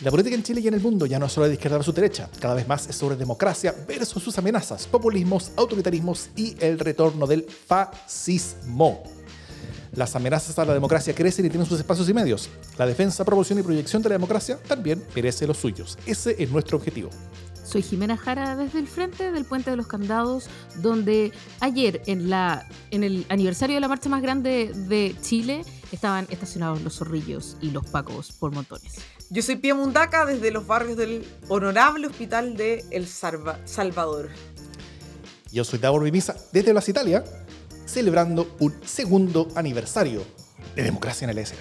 La política en Chile y en el mundo ya no es solo de izquierda versus derecha, cada vez más es sobre democracia versus sus amenazas, populismos, autoritarismos y el retorno del fascismo. Las amenazas a la democracia crecen y tienen sus espacios y medios. La defensa, promoción y proyección de la democracia también merece los suyos. Ese es nuestro objetivo. Soy Jimena Jara desde el frente del Puente de los Candados, donde ayer en, en el aniversario de la marcha más grande de Chile estaban estacionados los zorrillos y los pacos por montones. Yo soy Pia Mundaca desde los barrios del honorable hospital de El Salvador. Yo soy Davor Vimisa desde Las Italia, celebrando un segundo aniversario de democracia en el ESB.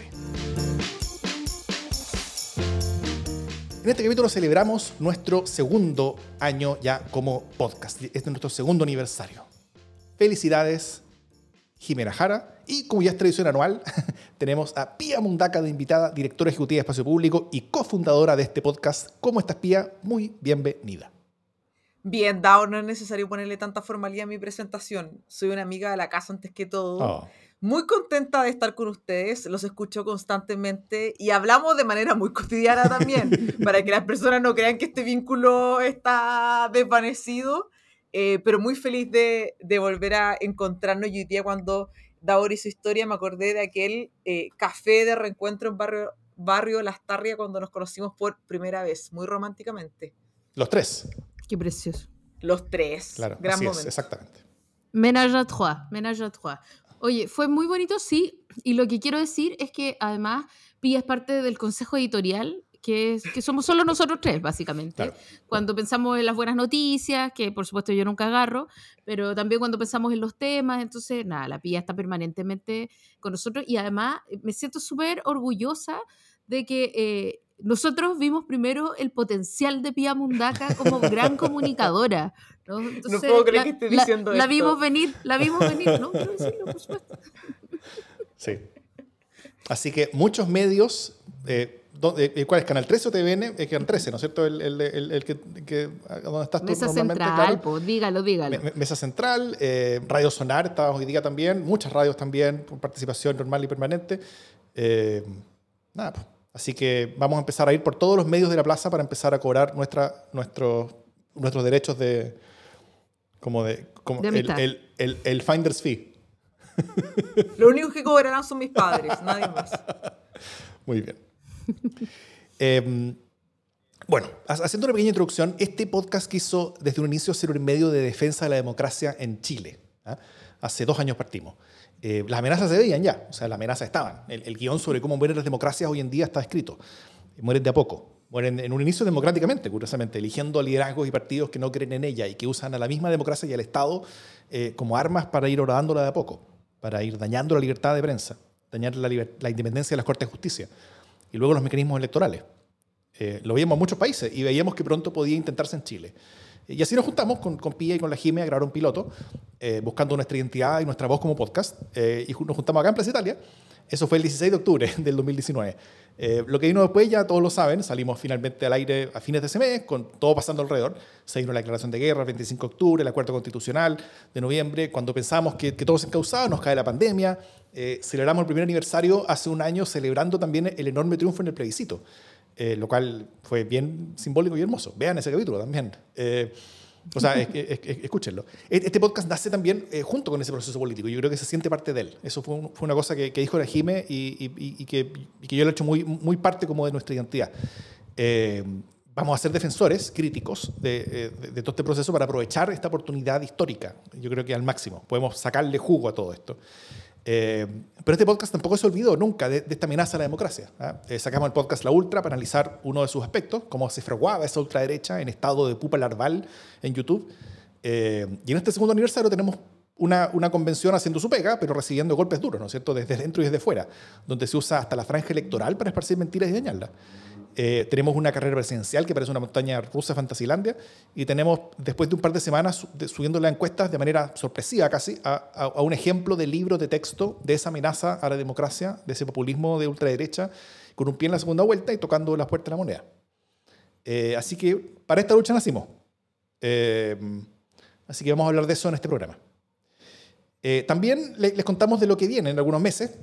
En este capítulo celebramos nuestro segundo año ya como podcast. Este es nuestro segundo aniversario. Felicidades, Jimena Jara. Y como ya es tradición anual, tenemos a Pía Mundaca de invitada, directora ejecutiva de Espacio Público y cofundadora de este podcast. ¿Cómo estás, Pía? Muy bienvenida. Bien, Dao, no es necesario ponerle tanta formalidad a mi presentación. Soy una amiga de la casa antes que todo. Oh. Muy contenta de estar con ustedes, los escucho constantemente y hablamos de manera muy cotidiana también, para que las personas no crean que este vínculo está desvanecido, eh, pero muy feliz de, de, volver a encontrarnos. Y hoy día cuando Daor y su historia, me acordé de aquel eh, café de reencuentro en barrio, barrio Las Tarrias cuando nos conocimos por primera vez, muy románticamente. Los tres. Qué precioso. Los tres. Claro, Gran momento. exactamente. Ménage à trois, ménage à trois. Oye, fue muy bonito, sí, y lo que quiero decir es que además Pía es parte del consejo editorial que, que somos solo nosotros tres, básicamente. Cuando pensamos en las buenas noticias, que por supuesto yo nunca agarro, pero también cuando pensamos en los temas, entonces, nada, la Pía está permanentemente con nosotros y además me siento súper orgullosa de que eh, nosotros vimos primero el potencial de Pía Mundaca como gran comunicadora. No, puedo creer que esté diciendo la, La vimos venir, la vimos venir, ¿no? Quiero decirlo, por supuesto. Sí. Así que muchos medios eh, ¿Cuál es? ¿Canal 13 o TVN? Es Canal 13, ¿no es cierto? El, el, el, que, que, ¿Dónde estás tú Mesa normalmente? Central, pues, dígalo, dígalo. Mesa Central, eh, Radio Sonar, está hoy día también, muchas radios también, con participación normal y permanente. Eh, nada, pues. Así que vamos a empezar a ir por todos los medios de la plaza para empezar a cobrar nuestra, nuestros, nuestros derechos de. como de. Como el, el, el Finder's Fee. Lo único que cobrarán son mis padres, nadie más. Muy bien. Em, bueno, haciendo una pequeña introducción, este podcast quiso desde un inicio ser un medio de defensa de la democracia en Chile. ¿ah? Hace dos años partimos. Eh, las amenazas se veían ya, o sea, las amenazas estaban. El, guion sobre cómo mueren las democracias hoy en día está escrito. Mueren de a poco. Mueren en un inicio democráticamente, curiosamente, eligiendo liderazgos y partidos que no creen en ella y que usan a la misma democracia y al Estado eh, como armas para ir horadándola de a poco, para ir dañando la libertad de prensa, dañar la, la independencia de las Cortes de Justicia y luego los mecanismos electorales. Eh, lo veíamos en muchos países y veíamos que pronto podía intentarse en Chile. Y así nos juntamos con, con Pía y con la Jime a grabar un piloto, eh, buscando nuestra identidad y nuestra voz como podcast. Eh, y nos juntamos acá en Plaza Italia. Eso fue el 16 de octubre del 2019. lo que vino después ya todos lo saben, salimos finalmente al aire a fines de ese mes, con todo pasando alrededor. Se vino la declaración de guerra el 25 de octubre, el acuerdo constitucional de noviembre, cuando pensamos que, que todo se encauzaba, nos cae la pandemia, eh, celebramos el primer aniversario hace un año celebrando también el enorme triunfo en el plebiscito, eh, lo cual fue bien simbólico y hermoso. Vean ese capítulo también. Eh, o sea, escúchenlo. E-, este podcast nace también junto con ese proceso político. Yo creo que se siente parte de él. Eso fue, fue una cosa que, dijo la Jime y, y, que, que, yo lo he hecho muy, muy parte como de nuestra identidad. vamos a ser defensores críticos de, de, todo este proceso para aprovechar esta oportunidad histórica. Yo creo que al máximo. Podemos sacarle jugo a todo esto. Eh, pero este podcast tampoco se olvidó nunca de, esta amenaza a la democracia. ¿ah? Eh, sacamos el podcast La Ultra para analizar uno de sus aspectos, cómo se fraguaba esa ultraderecha en estado de pupa larval en YouTube. Eh, y en este segundo aniversario tenemos una, una, convención haciendo su pega, pero recibiendo golpes duros, ¿no es cierto?, desde dentro y desde fuera, donde se usa hasta la franja electoral para esparcir mentiras y dañarla. Eh, tenemos una carrera presidencial que parece una montaña rusa Fantasilandia y tenemos, después de un par de semanas, subiendo las encuestas de manera sorpresiva casi, a, un ejemplo de libro de texto de esa amenaza a la democracia, de ese populismo de ultraderecha, con un pie en la segunda vuelta y tocando las puertas de la moneda. Eh, así que para esta lucha nacimos. Eh, así que vamos a hablar de eso en este programa. también les, contamos de lo que viene en algunos meses,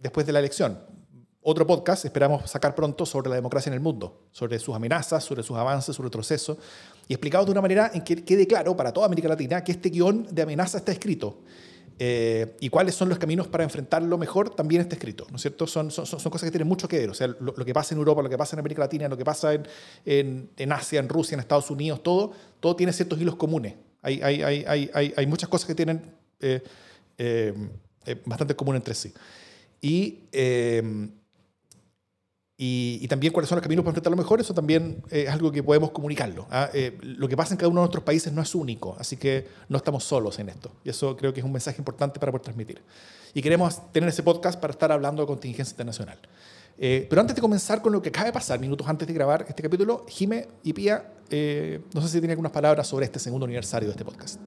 después de la elección otro podcast, esperamos sacar pronto, sobre la democracia en el mundo, sobre sus amenazas, sobre sus avances, su retroceso, y explicado de una manera en que quede claro para toda América Latina que este guion de amenaza está escrito. Eh, y cuáles son los caminos para enfrentarlo mejor también está escrito, ¿no es cierto? Son, son, son cosas que tienen mucho que ver, o sea, lo, que pasa en Europa, lo que pasa en América Latina, lo que pasa en, en, en Asia, en Rusia, en Estados Unidos, todo, todo tiene ciertos hilos comunes. Hay, hay, hay, hay, hay muchas cosas que tienen eh, eh, bastante común entre sí. Y y, también cuáles son los caminos para enfrentarlo mejor, eso también es algo que podemos comunicarlo. ¿ah? Eh, lo que pasa en cada uno de nuestros países no es único, así que no estamos solos en esto. Y eso creo que es un mensaje importante para poder transmitir. Y queremos tener ese podcast para estar hablando de contingencia internacional. Eh, pero antes de comenzar con lo que acaba de pasar, minutos antes de grabar este capítulo, Jime y Pía, eh, no sé si tienen algunas palabras sobre este segundo aniversario de este podcast.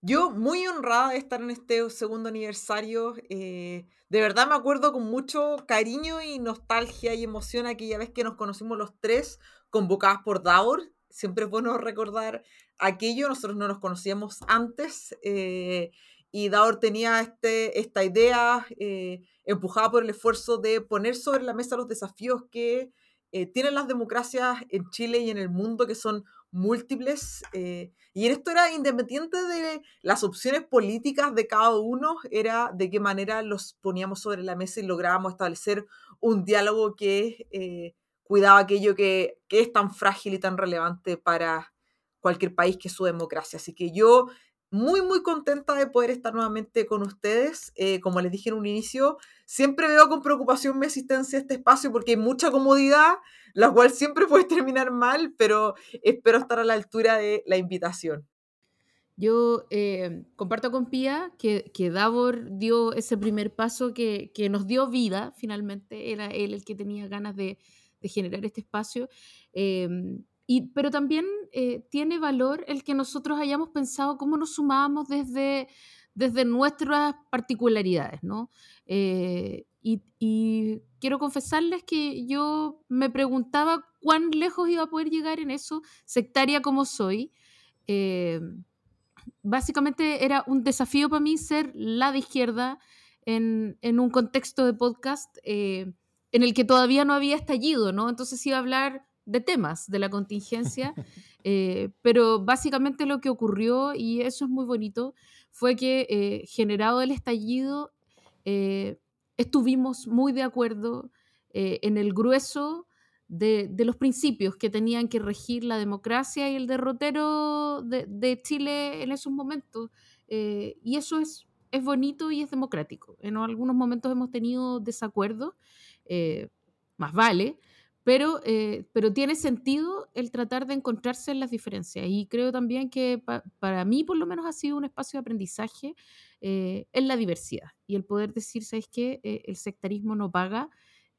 Yo muy honrada de estar en este segundo aniversario. Eh, de verdad me acuerdo con mucho cariño y nostalgia y emoción aquella vez que nos conocimos los tres, convocadas por Daur. Siempre es bueno recordar aquello. Nosotros no nos conocíamos antes. Eh, y Daur tenía este, esta idea eh, empujada por el esfuerzo de poner sobre la mesa los desafíos que tienen las democracias en Chile y en el mundo, que son múltiples. Eh, y en esto era independiente de las opciones políticas de cada uno, era de qué manera los poníamos sobre la mesa y lográbamos establecer un diálogo que eh, cuidaba aquello que, que es tan frágil y tan relevante para cualquier país que es su democracia. Así que yo muy, muy contenta de poder estar nuevamente con ustedes. Eh, como les dije en un inicio, siempre veo con preocupación mi asistencia a este espacio porque hay mucha comodidad, la cual siempre puede terminar mal, pero espero estar a la altura de la invitación. Yo eh, comparto con Pía que, que, Davor dio ese primer paso que, que, nos dio vida, finalmente. Era él el que tenía ganas de, de generar este espacio. Eh, pero también eh, tiene valor el que nosotros hayamos pensado cómo nos sumábamos desde, desde nuestras particularidades, ¿no? Eh, y, quiero confesarles que yo me preguntaba cuán lejos iba a poder llegar en eso, sectaria como soy. Eh, básicamente era un desafío para mí ser la de izquierda en, en un contexto de podcast en el que todavía no había estallido, ¿no? Entonces iba a hablar de temas de la contingencia, eh, pero básicamente lo que ocurrió, y eso es muy bonito, fue que eh, generado el estallido, eh, estuvimos muy de acuerdo en el grueso de, los principios que tenían que regir la democracia y el derrotero de, Chile en esos momentos. y eso es, es bonito y es democrático. En algunos momentos hemos tenido desacuerdos, más vale, pero, eh, pero tiene sentido el tratar de encontrarse en las diferencias. Y creo también que para mí, por lo menos, ha sido un espacio de aprendizaje eh, en la diversidad. Y el poder decir, ¿sabes qué? Eh, el sectarismo no paga.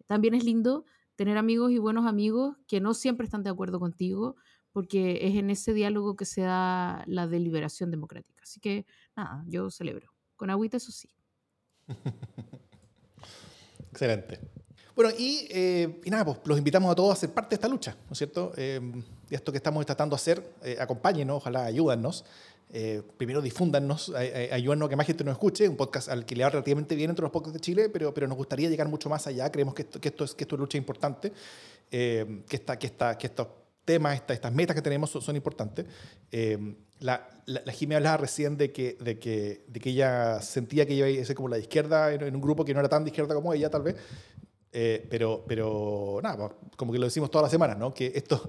También es lindo tener amigos y buenos amigos que no siempre están de acuerdo contigo, porque es en ese diálogo que se da la deliberación democrática. Así que, nada, yo celebro. Con agüita, eso sí. Excelente. Bueno, eh, y, nada, pues los invitamos a todos a ser parte de esta lucha, ¿no es cierto? Eh, esto que estamos tratando de hacer, eh, acompáñenos, ojalá ayúdennos. Eh, primero difúndanos, ayúdennos a que más gente nos escuche, un podcast al que le va relativamente bien entre los podcasts de Chile, pero, pero nos gustaría llegar mucho más allá, creemos que esto, que esto, es, que esto es lucha importante, que, esta, que, esta, que estos temas, esta, estas metas que tenemos son, importantes. la, la, la hablaba recién de que, de, que, de que ella sentía que iba a ser como la izquierda en, en, un grupo que no era tan de izquierda como ella, tal vez. Eh, pero, pero nada, pues, como que lo decimos todas las semanas, ¿no? que esto,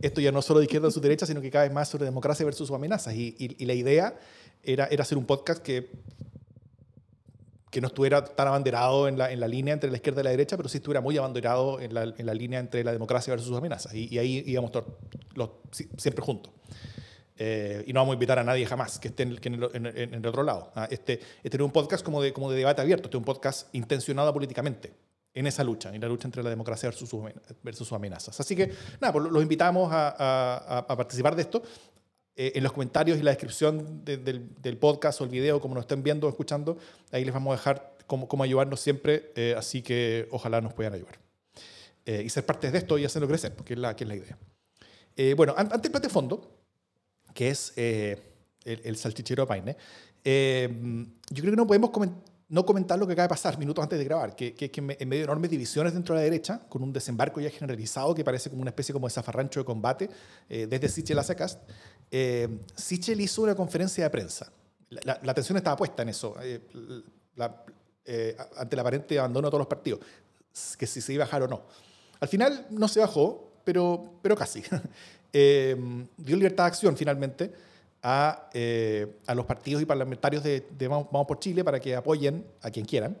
esto ya no es solo de izquierda o su derecha, sino que cada vez más sobre democracia versus sus amenazas. Y, y, la idea era, era hacer un podcast que, que no estuviera tan abanderado en la, en la, línea entre la izquierda y la derecha, pero sí estuviera muy abanderado en la, en la línea entre la democracia versus sus amenazas. Y, ahí íbamos todos, los, siempre juntos. Eh, y no vamos a invitar a nadie jamás que esté en, en, en, el otro lado. ¿ah? Este, este es un podcast como de, como de debate abierto, este es un podcast intencionado políticamente en esa lucha, en la lucha entre la democracia versus sus, versus sus amenazas. Así que, nada, pues los invitamos a, a, participar de esto. Eh, en los comentarios y la descripción del, del, podcast o el video, como nos estén viendo o escuchando, ahí les vamos a dejar cómo, cómo ayudarnos siempre, eh, así que ojalá nos puedan ayudar. Eh, y ser parte de esto y hacerlo crecer, porque es la, que es la idea. bueno, ante el plate fondo, que es el, el, salchichero de paine, yo creo que no podemos comentar no comentar lo que acaba de pasar minutos antes de grabar, que, que, que en medio de enormes divisiones dentro de la derecha, con un desembarco ya generalizado que parece como una especie como de zafarrancho de combate, eh, desde Sichel a Sacast, eh, Sichel hizo una conferencia de prensa. La, la, atención estaba puesta en eso, eh, eh, ante el aparente abandono de todos los partidos, que si se iba a bajar o no. Al final no se bajó, pero, pero casi. dio libertad de acción finalmente a, eh, a, los partidos y parlamentarios de, Vamos, por Chile para que apoyen a quien quieran,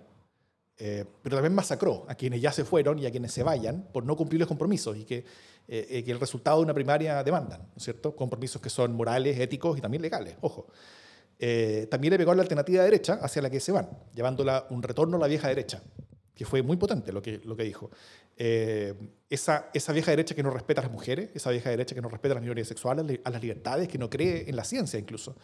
eh, pero también masacró a quienes ya se fueron y a quienes se vayan por no cumplir los compromisos y que, eh, que el resultado de una primaria demandan, ¿no es cierto? Compromisos que son morales, éticos y también legales, ojo. también le pegó a la alternativa derecha hacia la que se van, llevándola un retorno a la vieja derecha, que fue muy potente lo que, lo que dijo. Eh, esa, esa vieja derecha que no respeta a las mujeres, esa vieja derecha que no respeta a las minorías sexuales, a las libertades, que no cree en la ciencia incluso.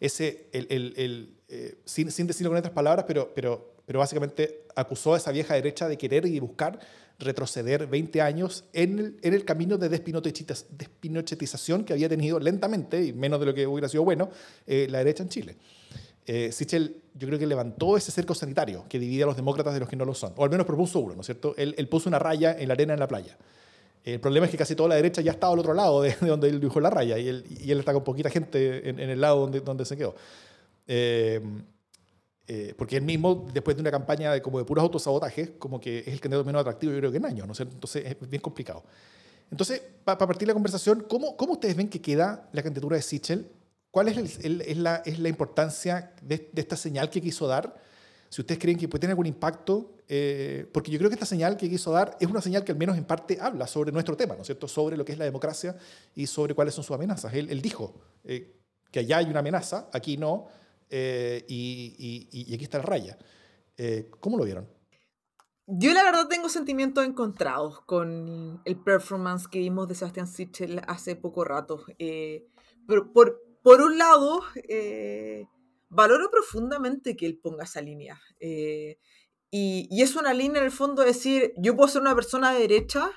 Ese, el, el, eh, sin, decirlo con otras palabras, pero, pero, pero básicamente acusó a esa vieja derecha de querer y buscar retroceder 20 años en el, en el camino de despinochetización que había tenido lentamente, y menos de lo que hubiera sido bueno, eh, la derecha en Chile eh, Sichel yo creo que levantó ese cerco sanitario que divide a los demócratas de los que no lo son, o al menos propuso uno, ¿no es cierto? Él, puso una raya en la arena en la playa. El problema es que casi toda la derecha ya estaba al otro lado de, donde él dibujó la raya y él, está con poquita gente en, el lado donde, donde se quedó. Eh, eh, porque él mismo, después de una campaña de, como de puros autosabotajes, como que es el candidato menos atractivo, yo creo que en años, ¿no es cierto? Entonces es bien complicado. Entonces, para partir la conversación, ¿cómo, ¿cómo ustedes ven que queda la candidatura de Sichel ¿Cuál es, es, la, es la, importancia de, esta señal que quiso dar? Si ustedes creen que puede tener algún impacto, eh, porque yo creo que esta señal que quiso dar es una señal que al menos en parte habla sobre nuestro tema, ¿no es cierto? Sobre lo que es la democracia y sobre cuáles son sus amenazas. Él, él dijo eh, que allá hay una amenaza, aquí no, eh, y, y, aquí está la raya. ¿Cómo lo vieron? Yo la verdad tengo sentimientos encontrados con el performance que vimos de Sebastián Sichel hace poco rato. pero por, por un lado, eh, valoro profundamente que él ponga esa línea. Eh, y, es una línea en el fondo de decir, yo puedo ser una persona de derecha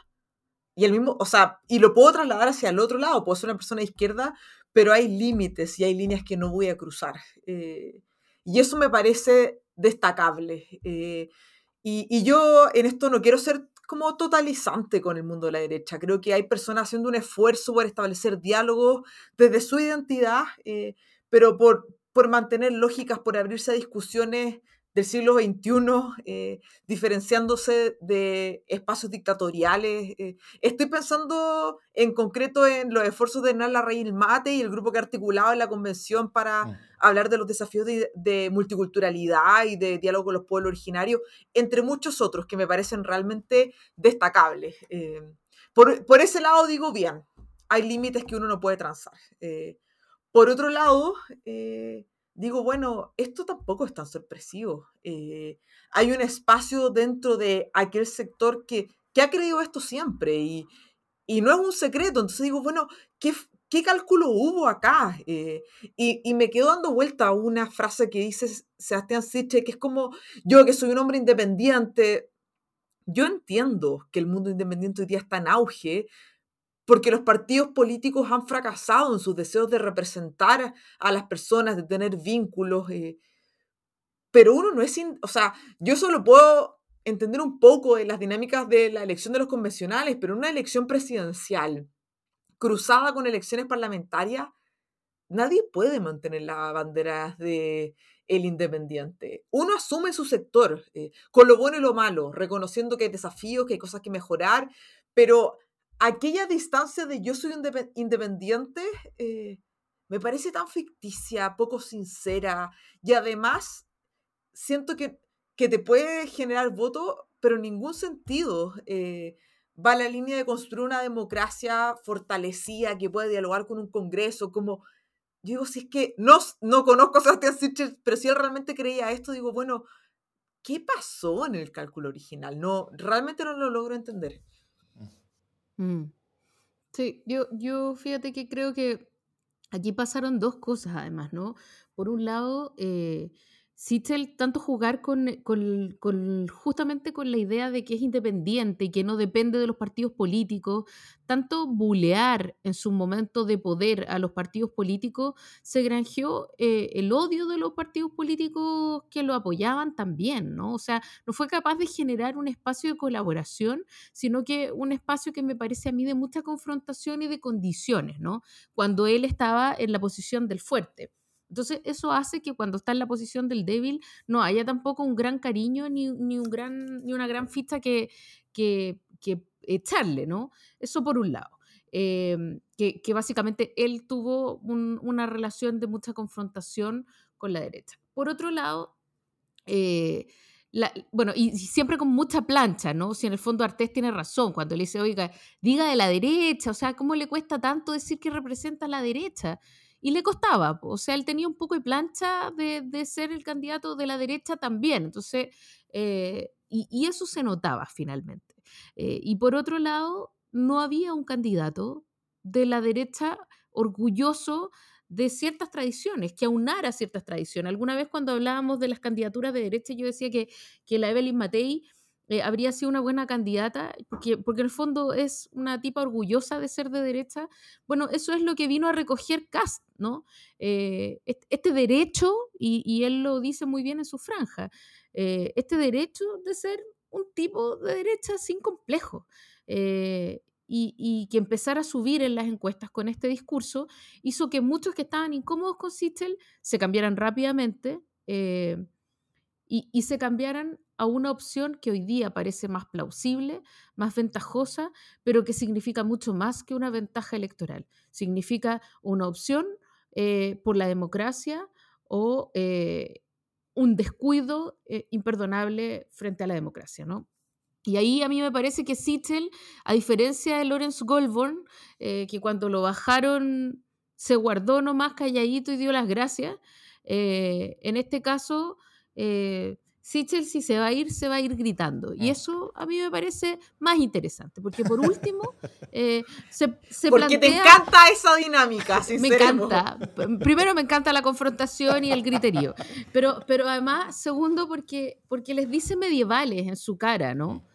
y el mismo, o sea, y lo puedo trasladar hacia el otro lado, puedo ser una persona de izquierda, pero hay límites y hay líneas que no voy a cruzar. Eh, y eso me parece destacable. y, y, yo en esto no quiero ser como totalizante con el mundo de la derecha. Creo que hay personas haciendo un esfuerzo por establecer diálogos desde su identidad, eh, pero por, por mantener lógicas, por abrirse a discusiones del siglo XXI, eh, diferenciándose de espacios dictatoriales. Eh. Estoy pensando en concreto en los esfuerzos de Nala Rey Mate y el grupo que ha articulado en la convención para mm. hablar de los desafíos de, multiculturalidad y de diálogo con los pueblos originarios, entre muchos otros que me parecen realmente destacables. Eh. por, por, ese lado digo bien, hay límites que uno no puede transar. por otro lado, digo, bueno, esto tampoco es tan sorpresivo. Eh, hay un espacio dentro de aquel sector que, que ha creído esto siempre y, y, no es un secreto. Entonces digo, bueno, ¿qué, qué cálculo hubo acá? Eh, y, y, me quedo dando vuelta a una frase que dice Sebastián Siche, que es como, yo que soy un hombre independiente, yo entiendo que el mundo independiente hoy día está en auge, porque los partidos políticos han fracasado en sus deseos de representar a las personas, de tener vínculos. Eh, pero uno no es, o sea, yo solo puedo entender un poco de las dinámicas de la elección de los convencionales, pero una elección presidencial cruzada con elecciones parlamentarias, nadie puede mantener la bandera de el independiente. Uno asume su sector, eh, con lo bueno y lo malo, reconociendo que hay desafíos, que hay cosas que mejorar, pero aquella distancia de yo soy independiente eh, me parece tan ficticia, poco sincera y además siento que, que te puede generar voto, pero en ningún sentido eh, va la línea de construir una democracia fortalecida que puede dialogar con un Congreso, como... Yo digo, si es que no, no conozco a Sebastián Sichel, pero si él realmente creía esto, digo, bueno, ¿qué pasó en el cálculo original? No, realmente no lo logro entender. Mm. Sí, yo, yo fíjate que creo que aquí pasaron dos cosas además, ¿no? Por un lado, eh, Sichel tanto jugar con, con, justamente con la idea de que es independiente y que no depende de los partidos políticos, tanto bulear en su momento de poder a los partidos políticos, se granjeó eh, el odio de los partidos políticos que lo apoyaban también, ¿no? O sea, no fue capaz de generar un espacio de colaboración, sino que un espacio que me parece a mí de mucha confrontación y de condiciones, ¿no? Cuando él estaba en la posición del fuerte. Entonces, eso hace que cuando está en la posición del débil no haya tampoco un gran cariño ni, un gran, ni una gran ficha que, que, echarle, ¿no? Eso por un lado. Em, que, básicamente él tuvo una relación de mucha confrontación con la derecha. Por otro lado, eh, bueno, y siempre con mucha plancha, ¿no? Si en el fondo Artés tiene razón cuando le dice, oiga, diga de la derecha, o sea, ¿cómo le cuesta tanto decir que representa a la derecha? Y le costaba, o sea, él tenía un poco de plancha de, ser el candidato de la derecha también, entonces, eh, y, eso se notaba finalmente. Eh, y por otro lado, no había un candidato de la derecha orgulloso de ciertas tradiciones, que aunara ciertas tradiciones. Alguna vez cuando hablábamos de las candidaturas de derecha, yo decía que, que la Evelyn Matei eh, habría sido una buena candidata, porque, porque en el fondo es una tipa orgullosa de ser de derecha. Bueno, eso es lo que vino a recoger Cast, ¿no? Eh, este derecho, y, él lo dice muy bien en su franja, eh, este derecho de ser un tipo de derecha sin complejo. Y, que empezara a subir en las encuestas con este discurso hizo que muchos que estaban incómodos con Sichel se cambiaran rápidamente y, y, se cambiaran a una opción que hoy día parece más plausible, más ventajosa, pero que significa mucho más que una ventaja electoral. Significa una opción eh, por la democracia o eh, un descuido eh, imperdonable frente a la democracia, ¿no? Y ahí a mí me parece que Sichel, a diferencia de Lawrence Goldborn, que cuando lo bajaron se guardó nomás calladito y dio las gracias, en este caso Sichel si se va a ir, se va a ir gritando. Y ah. eso a mí me parece más interesante, porque por último, eh, se, se porque te encanta esa dinámica, Me encanta. Primero me encanta la confrontación y el griterío, pero, pero además, segundo, porque, porque les dice medievales en su cara, ¿no?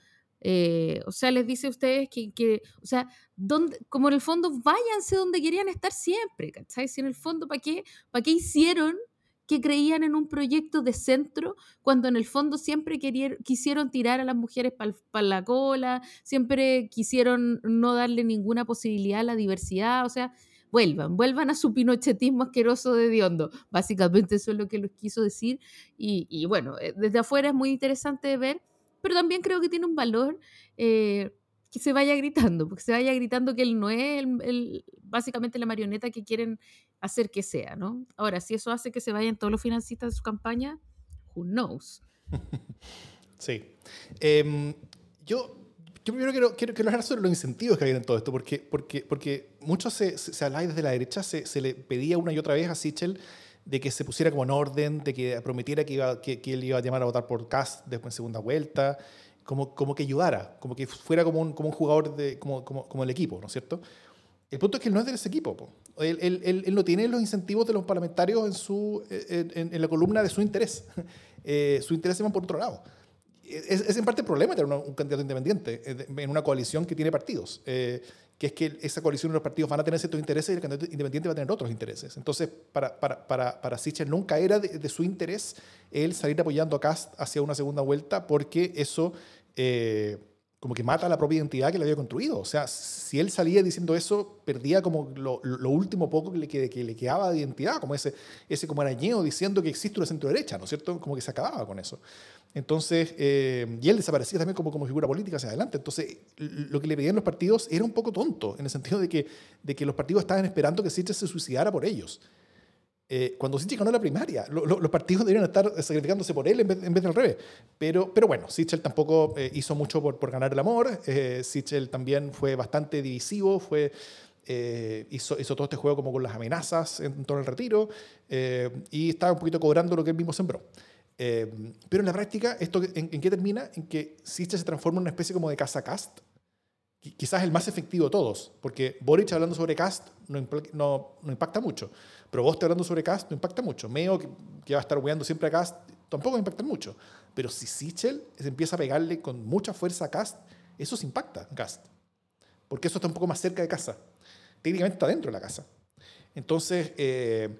Eh, o sea, les dice a ustedes que, que o sea, donde, como en el fondo, váyanse donde querían estar siempre, ¿cachai? Si en el fondo, ¿para qué, ¿para qué hicieron que creían en un proyecto de centro cuando en el fondo siempre quisieron tirar a las mujeres para la cola, siempre quisieron no darle ninguna posibilidad a la diversidad, o sea, vuelvan, vuelvan a su pinochetismo asqueroso de Diondo. Básicamente eso es lo que les quiso decir y, bueno, eh, desde afuera es muy interesante de ver, pero también creo que tiene un valor. Eh, que se vaya gritando, porque se vaya gritando que él no es el, básicamente la marioneta que quieren hacer que sea, ¿no? Ahora, si eso hace que se vayan todos los financistas de su campaña, who knows. Sí. Em, yo, primero quiero, quiero, quiero, hablar sobre los incentivos que hay en todo esto, porque, porque, porque mucho se, se, hablaba desde la derecha, se, se, le pedía una y otra vez a Sichel de que se pusiera como en orden, de que prometiera que, iba, que, que él iba a llamar a votar por Cast después en segunda vuelta, como, como que ayudara, como que fuera como un, como un jugador de, como, como, como el equipo, ¿no es cierto? El punto es que él no es de ese equipo. Él, él, él, no tiene los incentivos de los parlamentarios en, su, en, en la columna de su interés. Eh, su interés se va por otro lado. Es, es, en parte el problema tener un, candidato independiente eh, en una coalición que tiene partidos. Eh, que es que esa coalición de los partidos van a tener ciertos intereses y el candidato independiente va a tener otros intereses. Entonces, para, para, para, para Sichel nunca era de, su interés el salir apoyando a Cast hacia una segunda vuelta porque eso eh, como que mata la propia identidad que le había construido. O sea, si él salía diciendo eso, perdía como lo, último poco que le, que, le quedaba de identidad, como ese, ese como arañeo diciendo que existe una centro-derecha, ¿no es cierto? Como que se acababa con eso. Entonces, eh, y él desaparecía también como, como figura política hacia adelante. Entonces, lo que le pedían los partidos era un poco tonto, en el sentido de que, de que los partidos estaban esperando que Sitges se suicidara por ellos. Eh, cuando Sichel ganó la primaria. los partidos deberían estar sacrificándose por él en vez, en vez del revés. Pero, pero bueno, Sichel tampoco eh, hizo mucho por, por, ganar el amor. Eh, también fue bastante divisivo, fue, eh, hizo, hizo, todo este juego como con las amenazas en todo el retiro y estaba un poquito cobrando lo que él mismo sembró. pero en la práctica, ¿esto en, qué termina? En que Sichel se transforma en una especie como de casa-cast quizás el más efectivo de todos, porque Boric hablando sobre Cast no, no, no impacta mucho, pero vos te hablando sobre Cast no impacta mucho. Meo, que, va a estar hueando siempre a Cast, tampoco va a impactar mucho. Pero si Sichel empieza a pegarle con mucha fuerza a Cast, eso se impacta Cast. Porque eso está un poco más cerca de casa. Técnicamente está dentro de la casa. Entonces, eh,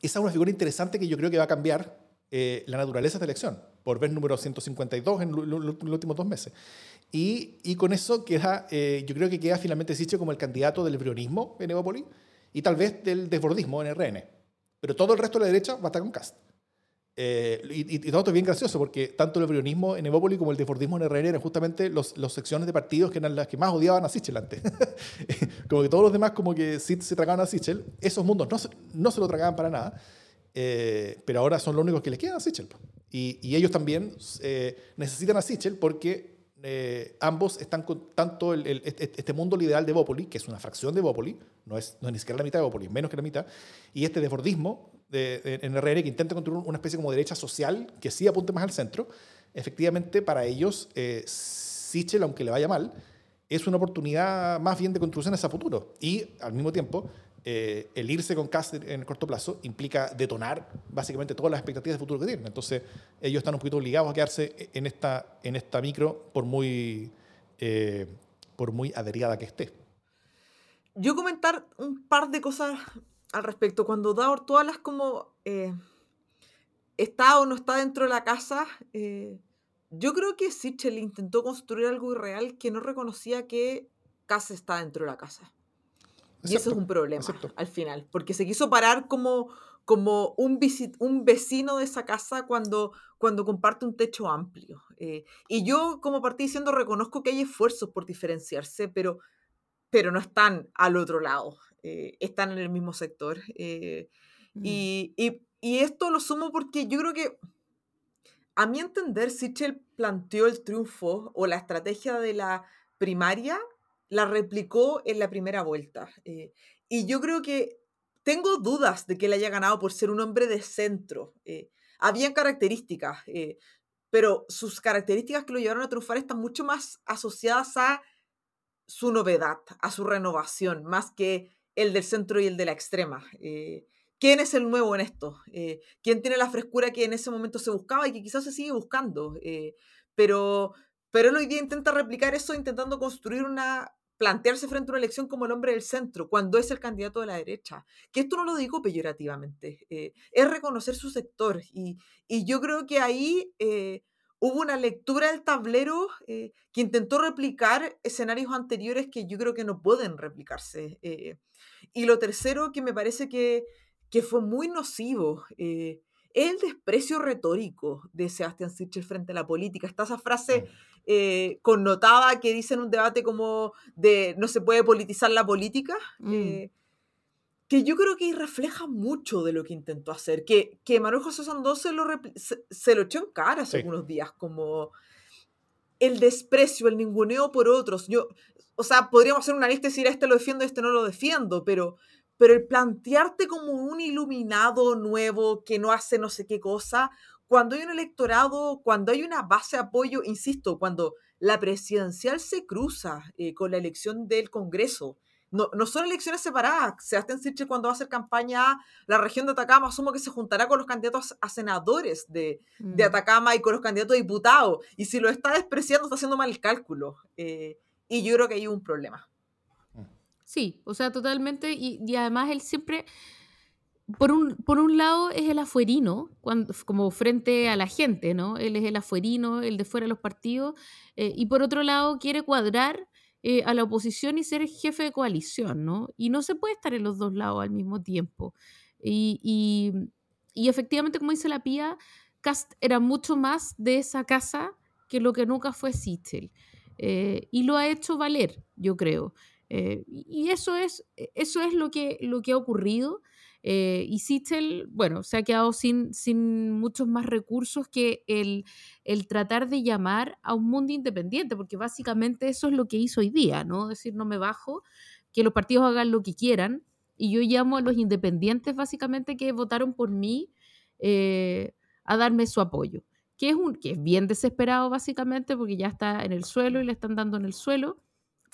esa es una figura interesante que yo creo que va a cambiar eh, la naturaleza de esta elección, por ver número 152 en los últimos dos meses. Y, y con eso queda, eh, yo creo que queda finalmente Sichel como el candidato del brionismo en Evópolis y tal vez del desbordismo en RN. Pero todo el resto de la derecha va a estar con Cast. Eh, y, todo esto es bien gracioso porque tanto el brionismo en Evópolis como el desbordismo en RN eran justamente los, los, secciones de partidos que eran las que más odiaban a Sichel antes. como que todos los demás como que sí se tragaban a Sichel, esos mundos no se, no se lo tragaban para nada, eh, pero ahora son los únicos que les quedan a Sichel. Y, y ellos también eh, necesitan a Sichel porque ambos están con tanto el, este, este mundo liberal de Evópolis, que es una fracción de Evópolis, no es, ni siquiera la mitad de Evópolis, menos que la mitad, y este desbordismo de, en RN que intenta construir una especie como derecha social que sí apunte más al centro, efectivamente para ellos eh, Sichel, aunque le vaya mal, es una oportunidad más bien de construcción hacia futuro. Y al mismo tiempo, eh, el irse con Kass en el corto plazo implica detonar básicamente todas las expectativas de futuro que tienen. Entonces, ellos están un poquito obligados a quedarse en esta, en esta micro por muy, eh, por muy averiada que esté. Yo comentar un par de cosas al respecto. Cuando Daur todas las como eh, está o no está dentro de la casa, yo creo que Sichel intentó construir algo irreal que no reconocía que casa está dentro de la casa. Y eso es un problema al final, porque se quiso parar como, como un, un vecino de esa casa cuando, cuando comparte un techo amplio. Eh, y yo, como partí diciendo, reconozco que hay esfuerzos por diferenciarse, pero, pero no están al otro lado. Eh, están en el mismo sector. Eh, mm. y, y, esto lo sumo porque yo creo que, a mi entender, Sichel planteó el triunfo o la estrategia de la primaria, la replicó en la primera vuelta. Eh, y yo creo que tengo dudas de que él haya ganado por ser un hombre de centro. habían características, pero sus características que lo llevaron a triunfar están mucho más asociadas a su novedad, a su renovación, más que el del centro y el de la extrema. Eh, ¿Quién es el nuevo en esto? Eh, ¿Quién tiene la frescura que en ese momento se buscaba y que quizás se sigue buscando? Eh, pero, pero él hoy día intenta replicar eso intentando construir una, plantearse frente a una elección como el hombre del centro, cuando es el candidato de la derecha. Que esto no lo digo peyorativamente, es reconocer su sector. Y, y, yo creo que ahí hubo una lectura del tablero que intentó replicar escenarios anteriores que yo creo que no pueden replicarse. Y lo tercero que me parece que, que fue muy nocivo eh, el desprecio retórico de Sebastián Sichel frente a la política. Está esa frase mm. eh, connotada que dice en un debate como de no se puede politizar la política, mm. eh, que yo creo que refleja mucho de lo que intentó hacer, que, que Manuel José Sandó se lo, se, lo echó en cara hace algunos días, como el desprecio, el ninguneo por otros. Yo, o sea, podríamos hacer una lista y decir, este lo defiendo, este no lo defiendo, pero, pero el plantearte como un iluminado nuevo que no hace no sé qué cosa, cuando hay un electorado, cuando hay una base de apoyo, insisto, cuando la presidencial se cruza eh, con la elección del Congreso, no, no, son elecciones separadas. Sebastián Sichel cuando va a hacer campaña la región de Atacama, asumo que se juntará con los candidatos a senadores de, de mm. Atacama y con los candidatos a diputados. Y si lo está despreciando, está haciendo mal el cálculo. Eh, y yo creo que hay un problema. Sí, o sea, totalmente. Y, además él siempre, por un, por un lado, es el afuerino, cuando, como frente a la gente, ¿no? Él es el afuerino, el de fuera de los partidos. Eh, y por otro lado, quiere cuadrar eh, a la oposición y ser jefe de coalición, ¿no? Y no se puede estar en los dos lados al mismo tiempo. Y, y, efectivamente, como dice la Pía, Cast era mucho más de esa casa que lo que nunca fue Sichel. Eh, y lo ha hecho valer, yo creo. Eh, y eso es, e, eso es lo, que, lo que ha ocurrido. Eh, y Sichel, bueno, se ha quedado sin, sin muchos más recursos que el, el, tratar de llamar a un mundo independiente, porque básicamente eso es lo que hizo hoy día, ¿no? Decir, no me bajo, que los partidos hagan lo que quieran, y yo llamo a los independientes básicamente que votaron por mí a darme su apoyo que es, un, que es bien desesperado básicamente porque ya está en el suelo y le están dando en el suelo,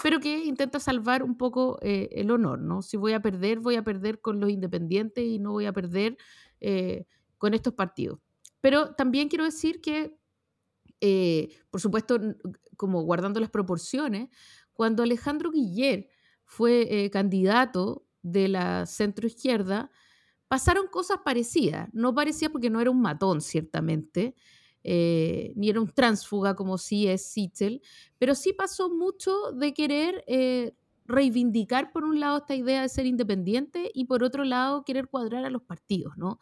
pero que intenta salvar un poco eh, el honor, ¿no? Si voy a perder, voy a perder con los independientes y no voy a perder eh, con estos partidos. pero también quiero decir que, por supuesto, como guardando las proporciones, cuando Alejandro Guiller fue candidato de la centroizquierda, pasaron cosas parecidas. No parecía porque no era un matón, ciertamente, eh, ni era un transfuga como sí es Sitzel, pero sí pasó mucho de querer eh, reivindicar, por un lado, esta idea de ser independiente y por otro lado, querer cuadrar a los partidos, ¿no?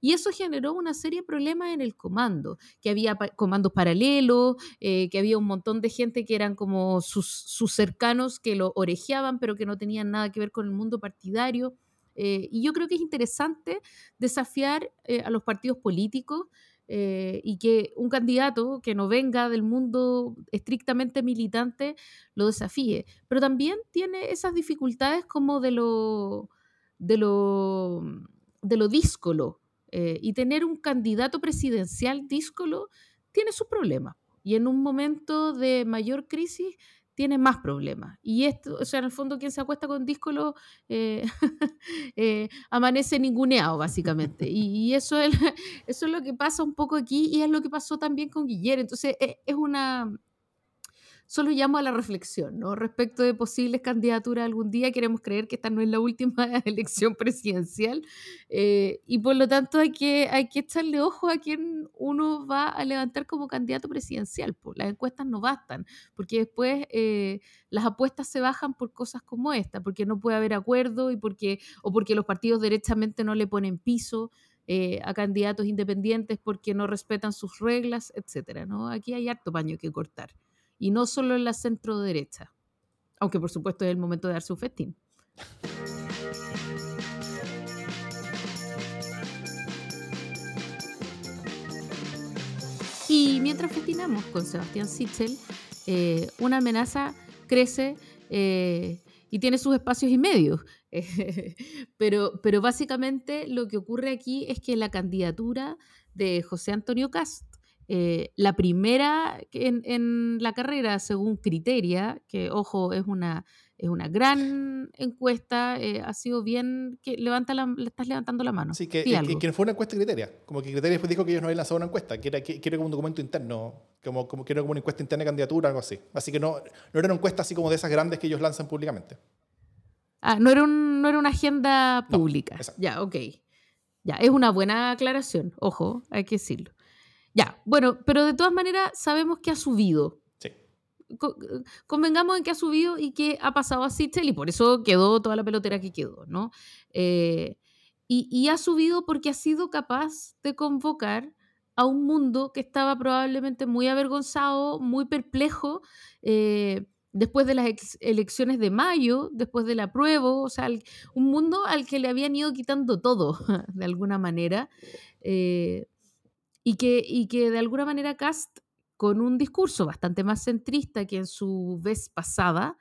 Y eso generó una serie de problemas en el comando, que había comandos paralelos, eh, que había un montón de gente que eran como sus, cercanos que lo orejeaban, pero que no tenían nada que ver con el mundo partidario. Eh, y yo creo que es interesante desafiar a los partidos políticos eh, y que un candidato que no venga del mundo estrictamente militante lo desafíe. Pero también tiene esas dificultades como de lo, de lo, de lo díscolo. y tener un candidato presidencial díscolo tiene sus problemas. Y en un momento de mayor crisis tiene más problemas. Y esto, o sea, en el fondo, quien se acuesta con díscolo eh, eh, amanece ninguneado, básicamente. Y, eso, es, eso es lo que pasa un poco aquí y es lo que pasó también con Guillermo. Entonces, e, es una solo llamo a la reflexión, ¿no? Respecto de posibles candidaturas algún día, queremos creer que esta no es la última elección presidencial eh, y por lo tanto hay que, hay que echarle ojo a quién uno va a levantar como candidato presidencial. Pues. Las encuestas no bastan, porque después eh, las apuestas se bajan por cosas como esta, porque no puede haber acuerdo y porque, o porque los partidos derechamente no le ponen piso. Eh, a candidatos independientes porque no respetan sus reglas, etcétera, ¿no? Aquí hay harto paño que cortar y no solo en la centro derecha, aunque por supuesto es el momento de darse un festín. Y mientras festinamos con Sebastián Sichel, eh, una amenaza crece eh, y tiene sus espacios y medios. pero, pero básicamente lo que ocurre aquí es que la candidatura de José Antonio Cast eh, la primera en, en, la carrera, según Criteria, que ojo, es una, es una gran encuesta, eh, ha sido bien que levanta la, le estás levantando la mano. Sí, que, que, fue una encuesta Criteria. Como que Criteria después dijo que ellos no habían lanzado una encuesta, que era, que, era como un documento interno, como, como que era como una encuesta interna de candidatura, algo así. Así que no, no era una encuesta así como de esas grandes que ellos lanzan públicamente. Ah, no era, un, no era una agenda pública. ya, ok. Ya, es una buena aclaración, ojo, hay que decirlo. Ya, bueno, pero de todas maneras sabemos que ha subido. Sí. convengamos en que ha subido y que ha pasado a Sichel y por eso quedó toda la pelotera que quedó, ¿no? Eh, y, ha subido porque ha sido capaz de convocar a un mundo que estaba probablemente muy avergonzado, muy perplejo, eh, después de las elecciones de mayo, después del apruebo, o sea, un mundo al que le habían ido quitando todo, de alguna manera. Eh, y que, y que de alguna manera Cast, con un discurso bastante más centrista que en su vez pasada,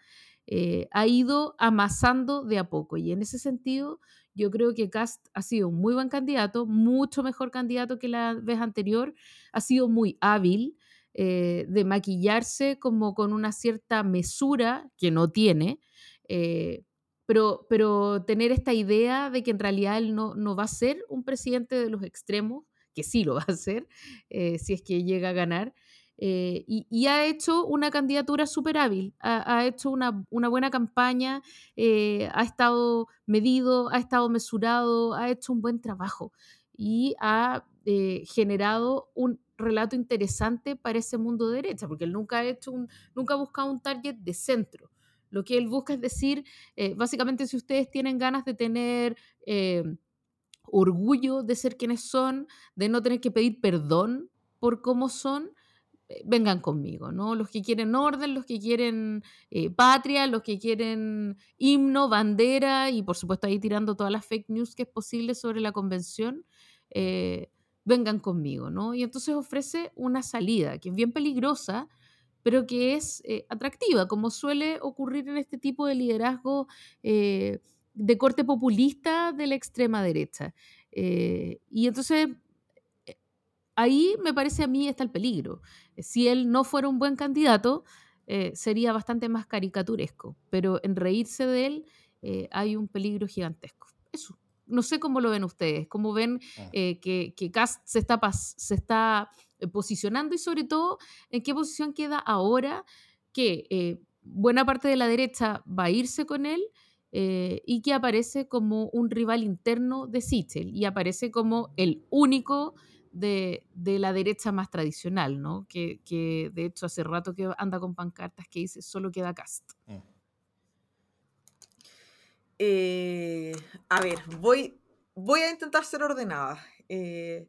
eh, ha ido amasando de a poco. Y en ese sentido, yo creo que Cast ha sido un muy buen candidato, mucho mejor candidato que la vez anterior, ha sido muy hábil eh, de maquillarse como con una cierta mesura que no tiene. Eh, pero, pero tener esta idea de que en realidad él no, no va a ser un presidente de los extremos, que sí lo va a hacer, eh, si es que llega a ganar. Eh, y, ha hecho una candidatura súper hábil, ha, hecho una, buena campaña, eh, ha estado medido, ha estado mesurado, ha hecho un buen trabajo y ha generado un relato interesante para ese mundo de derecha, porque él nunca ha hecho un, nunca ha buscado un target de centro. Lo que él busca es decir, básicamente si ustedes tienen ganas de tener orgullo de ser quienes son, de no tener que pedir perdón por cómo son, eh, vengan conmigo, ¿no? Los que quieren orden, los que quieren eh, patria, los que quieren himno, bandera y por supuesto ahí tirando todas las fake news que es posible sobre la convención, eh, vengan conmigo, ¿no? Y entonces ofrece una salida que es bien peligrosa, pero que es atractiva, como suele ocurrir en este tipo de liderazgo de corte populista de la extrema derecha. Eh, y entonces, eh, ahí me parece a mí está el peligro. Si él no fuera un buen candidato, eh, sería bastante más caricaturesco, pero en reírse de él hay un peligro gigantesco. Eso. no sé cómo lo ven ustedes, cómo ven Ah. eh, que, que Cast se está, se está eh, posicionando y sobre todo en qué posición queda ahora que eh, buena parte de la derecha va a irse con él eh, y que aparece como un rival interno de Sichel y aparece como el único de, de la derecha más tradicional, ¿no? Que, que de hecho hace rato que anda con pancartas que dice solo queda Cast. Mm. Eh, a ver, voy, voy a intentar ser ordenada. Eh,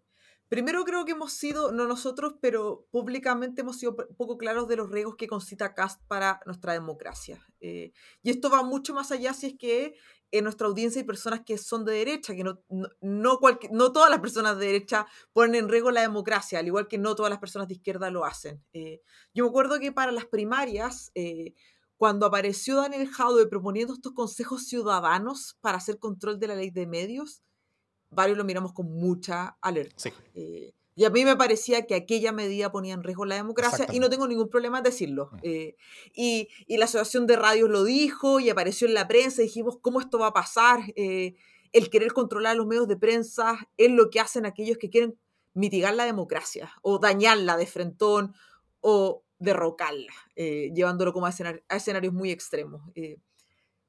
primero creo que hemos sido, no nosotros, pero públicamente hemos sido poco claros de los riesgos que concita Cast para nuestra democracia. Eh, y esto va mucho más allá si es que en nuestra audiencia hay personas que son de derecha, que no todas las personas de derecha ponen en riesgo la democracia, al igual que no todas las personas de izquierda lo hacen. Eh, yo me acuerdo que para las primarias... eh, cuando apareció Daniel Jadwe proponiendo estos consejos ciudadanos para hacer control de la ley de medios, varios lo miramos con mucha alerta. Sí. Eh, y a mí me parecía que aquella medida ponía en riesgo la democracia y no tengo ningún problema en decirlo. Eh, y, y la Asociación de Radios lo dijo y apareció en la prensa y dijimos, ¿cómo esto va a pasar? Eh, el querer controlar los medios de prensa es lo que hacen aquellos que quieren mitigar la democracia o dañarla de frentón o derrocarla, eh, llevándolo como a, escenar- a escenarios muy extremos. Eh,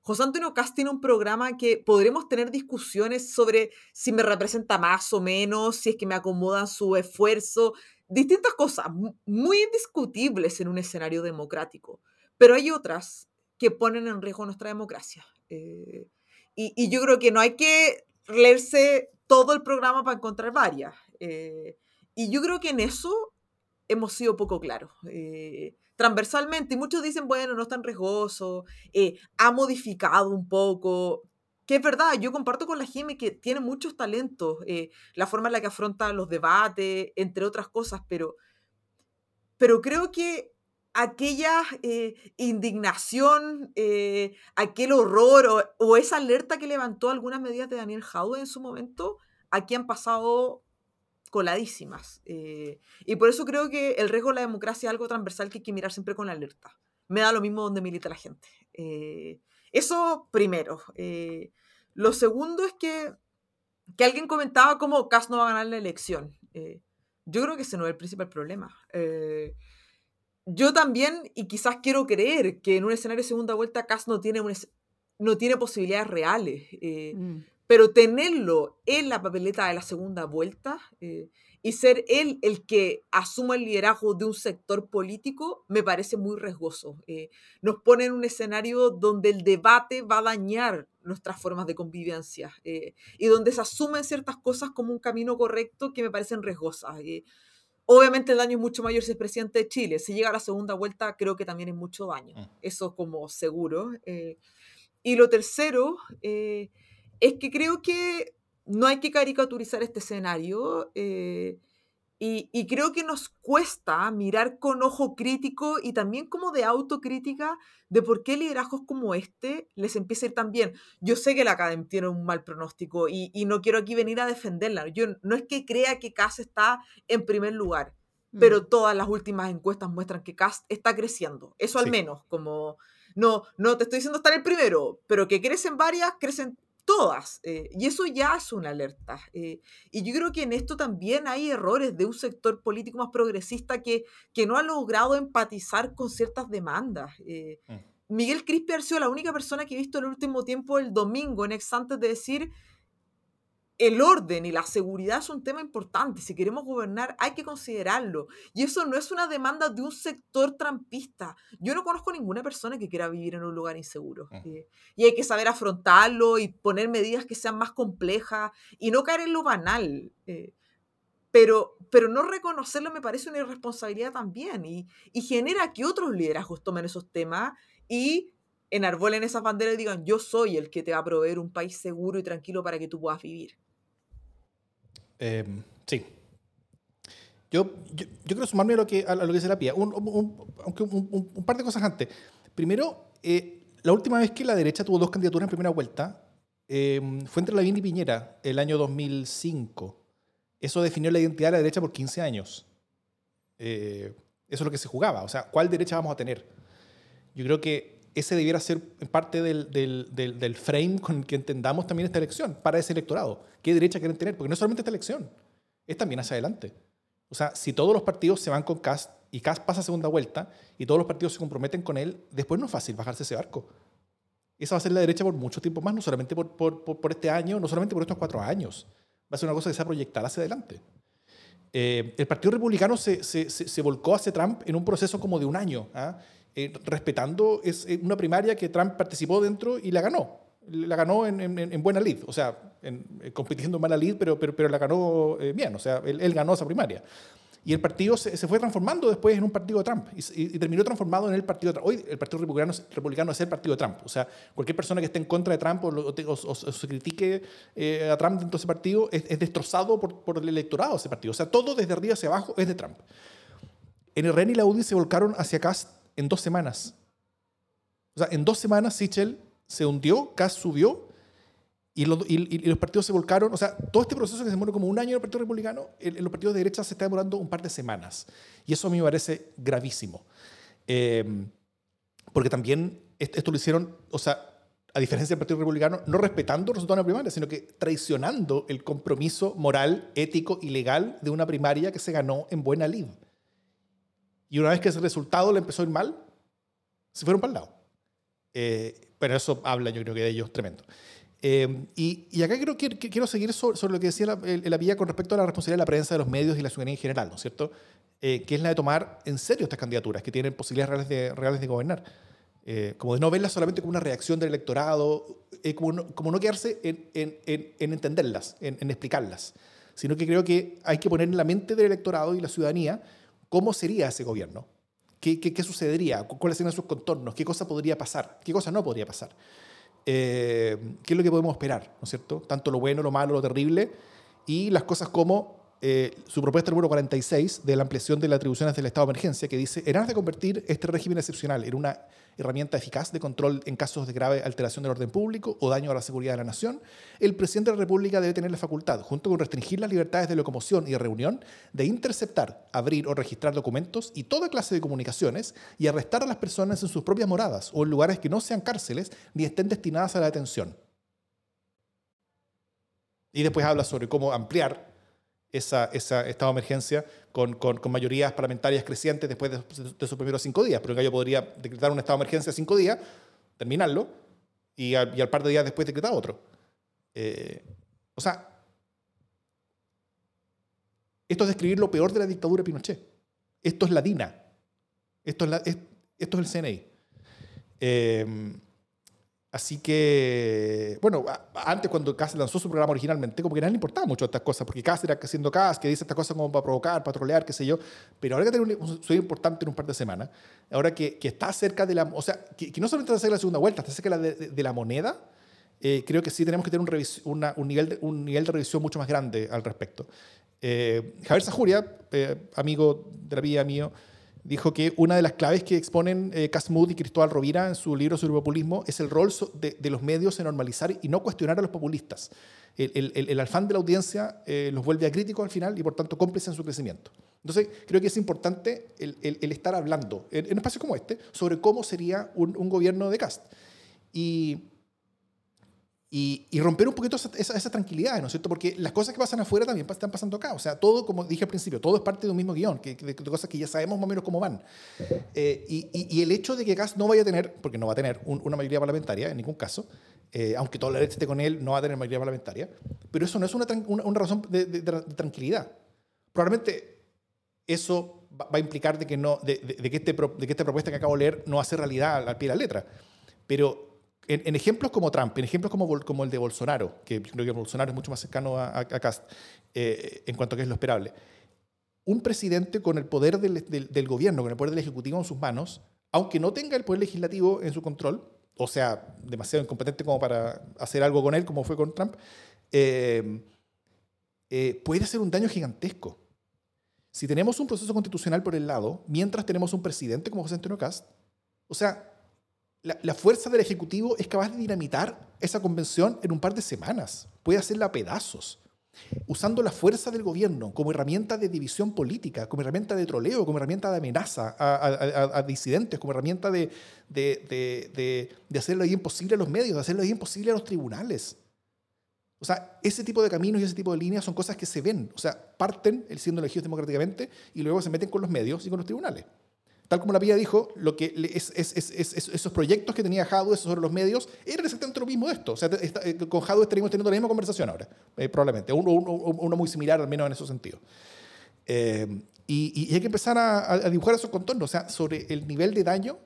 José Antonio Cast tiene un programa que podremos tener discusiones sobre si me representa más o menos, si es que me acomodan su esfuerzo, distintas cosas mu- muy indiscutibles en un escenario democrático. Pero hay otras que ponen en riesgo nuestra democracia. Eh, y, y yo creo que no hay que leerse todo el programa para encontrar varias. Eh, y yo creo que en eso hemos sido poco claros. eh, transversalmente, y muchos dicen, bueno, no es tan riesgoso, eh, ha modificado un poco, que es verdad, yo comparto con la Jimmy que tiene muchos talentos, eh, la forma en la que afronta los debates, entre otras cosas, pero, pero creo que aquella eh, indignación, eh, aquel horror o, o esa alerta que levantó algunas medidas de Daniel Jadwe en su momento, aquí han pasado coladísimas. eh, y por eso creo que el riesgo de la democracia es algo transversal que hay que mirar siempre con alerta. Me da lo mismo donde milita la gente. Eh, eso primero. Eh, lo segundo es que, que alguien comentaba cómo Kass no va a ganar la elección. Eh, yo creo que ese no es el principal problema. Yo también, y quizás quiero creer que en un escenario de segunda vuelta Kass no tiene, no tiene posibilidades reales. Mm. Pero tenerlo en la papeleta de la segunda vuelta eh, y ser él el que asuma el liderazgo de un sector político me parece muy riesgoso. Eh, nos pone en un escenario donde el debate va a dañar nuestras formas de convivencia eh, y donde se asumen ciertas cosas como un camino correcto que me parecen riesgosas. obviamente el daño es mucho mayor si es presidente de Chile. Si llega a la segunda vuelta creo que también es mucho daño. Mm. Eso como seguro. eh. Y lo tercero eh, es que creo que no hay que caricaturizar este escenario eh, y, y creo que nos cuesta mirar con ojo crítico y también como de autocrítica de por qué liderazgos como este les empieza a ir tan bien. Yo sé que la academia tiene un mal pronóstico y, y no quiero aquí venir a defenderla. Yo no es que crea que Cass está en primer lugar, pero Mm. todas las últimas encuestas muestran que Cast está creciendo. Eso al Sí. menos, como no, no te estoy diciendo estar el primero, pero que crecen varias, crecen todas. eh, y eso ya es una alerta. eh, y yo creo que en esto también hay errores de un sector político más progresista que, que no ha logrado empatizar con ciertas demandas. eh. Mm. Miguel Crispi ha sido la única persona que he visto en el último tiempo, el domingo, en ex antes de decir el orden y la seguridad es un tema importante. Si queremos gobernar, hay que considerarlo. Y eso no es una demanda de un sector trampista. Yo no conozco ninguna persona que quiera vivir en un lugar inseguro. Mm. eh, y hay que saber afrontarlo y poner medidas que sean más complejas y no caer en lo banal. eh, pero, pero no reconocerlo me parece una irresponsabilidad también. Y, y genera que otros liderazgos tomen esos temas y enarbolen esas banderas y digan, yo soy el que te va a proveer un país seguro y tranquilo para que tú puedas vivir. Eh, sí. Yo, yo, yo quiero sumarme a lo que, a lo que dice la Pía. Un, un- aunque un, un- par de cosas antes. Primero, eh, la última vez que la derecha tuvo dos candidaturas en primera vuelta eh, fue entre Lavín y Piñera, el año 2005. Eso definió la identidad de la derecha por 15 años. Eh, eso es lo que se jugaba. O sea, ¿cuál derecha vamos a tener? Yo creo que ese debiera ser parte del, del, del, frame con el que entendamos también esta elección, para ese electorado. ¿Qué derecha quieren tener? Porque no es solamente esta elección, es también hacia adelante. O sea, si todos los partidos se van con Cast y Cast pasa segunda vuelta y todos los partidos se comprometen con él, después no es fácil bajarse ese barco. Esa va a ser la derecha por mucho tiempo más, no solamente por, por, por, este año, no solamente por estos cuatro años. Va a ser una cosa que se va a proyectar hacia adelante. Eh, el Partido Republicano se, se, se, volcó hacia Trump en un proceso como de un año, eh, respetando es, eh, una primaria que Trump participó dentro y la ganó. La ganó en, en, buena lid, o sea, compitiendo en mala lid, pero, pero, pero la ganó bien, o sea, él, él ganó esa primaria. Y el partido se, fue transformando después en un partido de Trump y, terminó transformado en el partido de Trump. Hoy el Partido Republicano, republicano es el partido de Trump. O sea, cualquier persona que esté en contra de Trump o, se critique eh, a Trump dentro de ese partido es, destrozado por, por, el electorado de ese partido. O sea, todo desde arriba hacia abajo es de Trump. En el REN y la UDI se volcaron hacia Cast en dos semanas. O sea, en dos semanas Sichel se hundió, Cast subió y, los partidos se volcaron, o sea, todo este proceso que se demoró como un año en el Partido Republicano, en, los partidos de derecha se está demorando un par de semanas. Y eso a mí me parece gravísimo. Em, porque también esto lo hicieron, o sea, a diferencia del Partido Republicano, no respetando el resultado de una primaria, sino que traicionando el compromiso moral, ético y legal de una primaria que se ganó en buena lid. Y una vez que ese resultado le empezó a ir mal, se fueron para el lado. Eh, pero eso habla, yo creo que de ellos tremendo. Em, y, acá quiero, quiero, seguir sobre, lo que decía la, vía con respecto a la responsabilidad de la prensa, de los medios y la ciudadanía en general, ¿no es cierto? Eh, que es la de tomar en serio estas candidaturas que tienen posibilidades reales de, reales de gobernar. Eh, como de no verlas solamente como una reacción del electorado, eh, como, no, como, no, quedarse en, en, en entenderlas, en, explicarlas, sino que creo que hay que poner en la mente del electorado y la ciudadanía cómo sería ese gobierno, qué, qué, qué sucedería, cuáles serían sus contornos, qué cosa podría pasar, qué cosa no podría pasar. Eh, qué es lo que podemos esperar, ¿no es cierto? Tanto lo bueno, lo malo, lo terrible, y las cosas como eh, su propuesta número 46 de la ampliación de las atribuciones del estado de emergencia, que dice, en aras de convertir este régimen excepcional en una herramienta eficaz de control en casos de grave alteración del orden público o daño a la seguridad de la nación, el presidente de la República debe tener la facultad, junto con restringir las libertades de locomoción y de reunión, de interceptar, abrir o registrar documentos y toda clase de comunicaciones y arrestar a las personas en sus propias moradas o en lugares que no sean cárceles ni estén destinadas a la detención. Y después habla sobre cómo ampliar esa, esa estado de emergencia con, con, mayorías parlamentarias crecientes después de, sus primeros cinco días. Pero yo podría decretar un estado de emergencia cinco días, terminarlo, y al, par de días después decretar otro. Eh, o sea, esto es describir lo peor de la dictadura de Pinochet. Esto es la DINA. Esto es, esto es el CNI. Eh, Así que, bueno, antes cuando Cass lanzó su programa originalmente, como que nadie le importaba mucho estas cosas, porque Cass era haciendo Cass, que dice estas cosas como para provocar, para trolear, qué sé yo, pero ahora que tiene un sueño importante en un par de semanas, ahora que, que está cerca de la, o sea, que, no solamente está cerca de la segunda vuelta, está cerca de, de, la moneda, eh, creo que sí tenemos que tener un, un, nivel de, un nivel de revisión mucho más grande al respecto. Eh, Javier Sajuria, eh, amigo de la vida mío, dijo que una de las claves que exponen eh, Casmud y Cristóbal Rovira en su libro sobre populismo es el rol de, los medios en normalizar y no cuestionar a los populistas. El, el, afán de la audiencia eh, los vuelve a críticos al final y por tanto cómplices en su crecimiento. Entonces, creo que es importante el, estar hablando en, en, espacios como este sobre cómo sería un, un gobierno de Cast. Y y, romper un poquito esa, esa, tranquilidad, ¿no es cierto? Porque las cosas que pasan afuera también están pasando acá. O sea, todo, como dije al principio, todo es parte de un mismo guion, que, de, cosas que ya sabemos más o menos cómo van. Eh, y, y, el hecho de que Gas no vaya a tener, porque no va a tener una mayoría parlamentaria en ningún caso, eh, aunque toda la esté con él, no va a tener mayoría parlamentaria, pero eso no es una, una, razón de, de, tranquilidad. Probablemente eso va, a implicar de que, no, de, que este, de que esta propuesta que acabo de leer no va a ser realidad al pie de la letra. Pero en, ejemplos como Trump, en ejemplos como, como el de Bolsonaro, que creo que Bolsonaro es mucho más cercano a, a, Cast eh, en cuanto a que es lo esperable, un presidente con el poder del, del, gobierno, con el poder del ejecutivo en sus manos, aunque no tenga el poder legislativo en su control, o sea, demasiado incompetente como para hacer algo con él, como fue con Trump, eh, eh, puede hacer un daño gigantesco. Si tenemos un proceso constitucional por el lado, mientras tenemos un presidente como José Antonio Cast, o sea, la, fuerza del Ejecutivo es capaz de dinamitar esa convención en un par de semanas. Puede hacerla a pedazos. usando la fuerza del gobierno como herramienta de división política, como herramienta de troleo, como herramienta de amenaza a, disidentes, como herramienta de, de, de, hacerlo imposible a los medios, de hacerlo imposible a los tribunales. O sea, ese tipo de caminos y ese tipo de líneas son cosas que se ven. O sea, parten el siendo elegidos democráticamente y luego se meten con los medios y con los tribunales. Tal como la PIA dijo, lo que es, esos proyectos que tenía Hadwe sobre los medios eran exactamente lo mismo de esto. O sea, eh, con Hadwe estaríamos teniendo la misma conversación ahora, eh, probablemente. Uno, uno, muy similar, al menos en ese sentido. Eh, y, hay que empezar a, dibujar esos contornos, o sea, sobre el nivel de daño,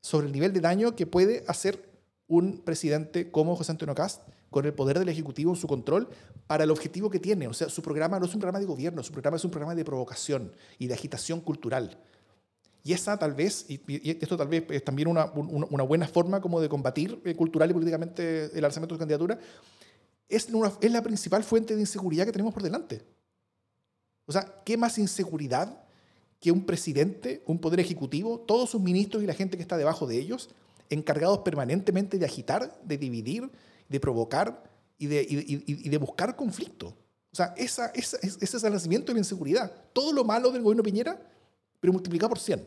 sobre el nivel de daño que puede hacer un presidente como José Antonio Cast con el poder del Ejecutivo en su control para el objetivo que tiene. O sea, su programa no es un programa de gobierno, su programa es un programa de provocación y de agitación cultural. Y esa tal vez, y, esto tal vez es también una, una, buena forma como de combatir eh, cultural y políticamente el alzamiento de candidatura, es, es la principal fuente de inseguridad que tenemos por delante. O sea, ¿qué más inseguridad que un presidente, un poder ejecutivo, todos sus ministros y la gente que está debajo de ellos, encargados permanentemente de agitar, de dividir, de provocar y de, y, de buscar conflicto? O sea, esa, esa, ese es el nacimiento de la inseguridad. Todo lo malo del gobierno Piñera pero multiplicado por 100.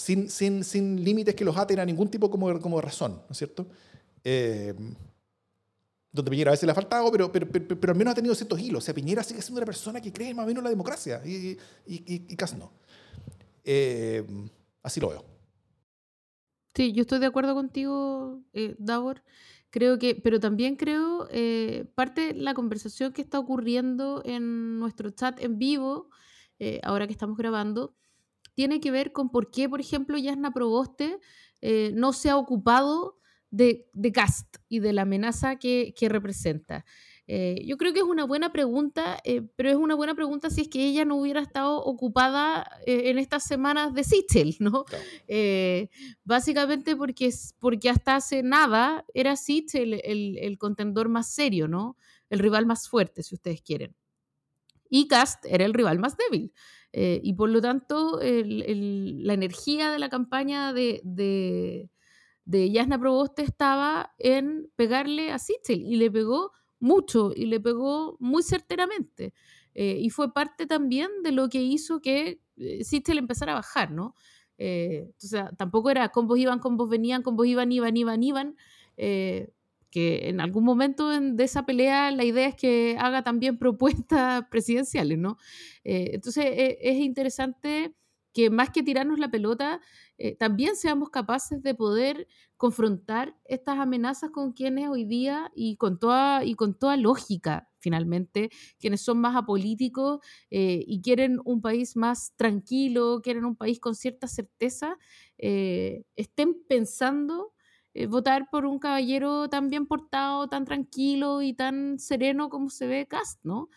Sin, sin, sin límites que los aten a ningún tipo como, como razón, ¿no es cierto? Eh, donde Piñera a veces le ha faltado, pero, pero, pero, al menos ha tenido ciertos hilos. O sea, Piñera sigue siendo una persona que cree más o menos en la democracia y, y, y, casi no. Eh, así lo veo. Sí, yo estoy de acuerdo contigo, eh, Davor. Creo que, pero también creo, eh, parte de la conversación que está ocurriendo en nuestro chat en vivo eh, ahora que estamos grabando, tiene que ver con por qué, por ejemplo, Yasna Proboste eh, no se ha ocupado de, de, Cast y de la amenaza que, que representa. Eh, yo creo que es una buena pregunta, pero es una buena pregunta si es que ella no hubiera estado ocupada en estas semanas de Sichel, ¿no? básicamente porque, porque hasta hace nada era Sichel el, el contendor más serio, ¿no? El rival más fuerte, si ustedes quieren y Cast era el rival más débil. Eh, y por lo tanto, la energía de la campaña de, de, de Yasna Proboste estaba en pegarle a Sichel y le pegó mucho y le pegó muy certeramente. Eh, y fue parte también de lo que hizo que eh, Sichel empezara a bajar, ¿no? o sea, tampoco era combos iban, combos venían, combos iban, iban, iban, iban que en algún momento de esa pelea la idea es que haga también propuestas presidenciales, ¿no? Eh, entonces e, es interesante que más que tirarnos la pelota, eh, también seamos capaces de poder confrontar estas amenazas con quienes hoy día y con toda, y con toda lógica, finalmente, quienes son más apolíticos eh, y quieren un país más tranquilo, quieren un país con cierta certeza, estén pensando eh, votar por un caballero tan bien portado, tan tranquilo y tan sereno como se ve Cast, ¿no?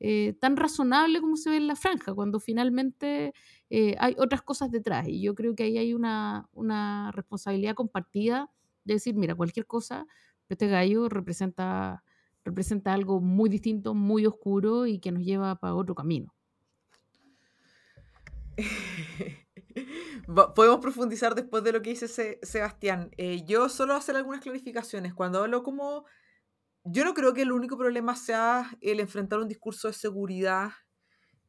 Eh, tan razonable como se ve en la franja, cuando finalmente eh, hay otras cosas detrás. Y yo creo que ahí hay una, una responsabilidad compartida de decir, mira, cualquier cosa, este gallo representa, representa algo muy distinto, muy oscuro y que nos lleva para otro camino. Podemos profundizar después de lo que dice Sebastián. Eh, yo solo hacer algunas clarificaciones. Cuando hablo como... Yo no creo que el único problema sea el enfrentar un discurso de seguridad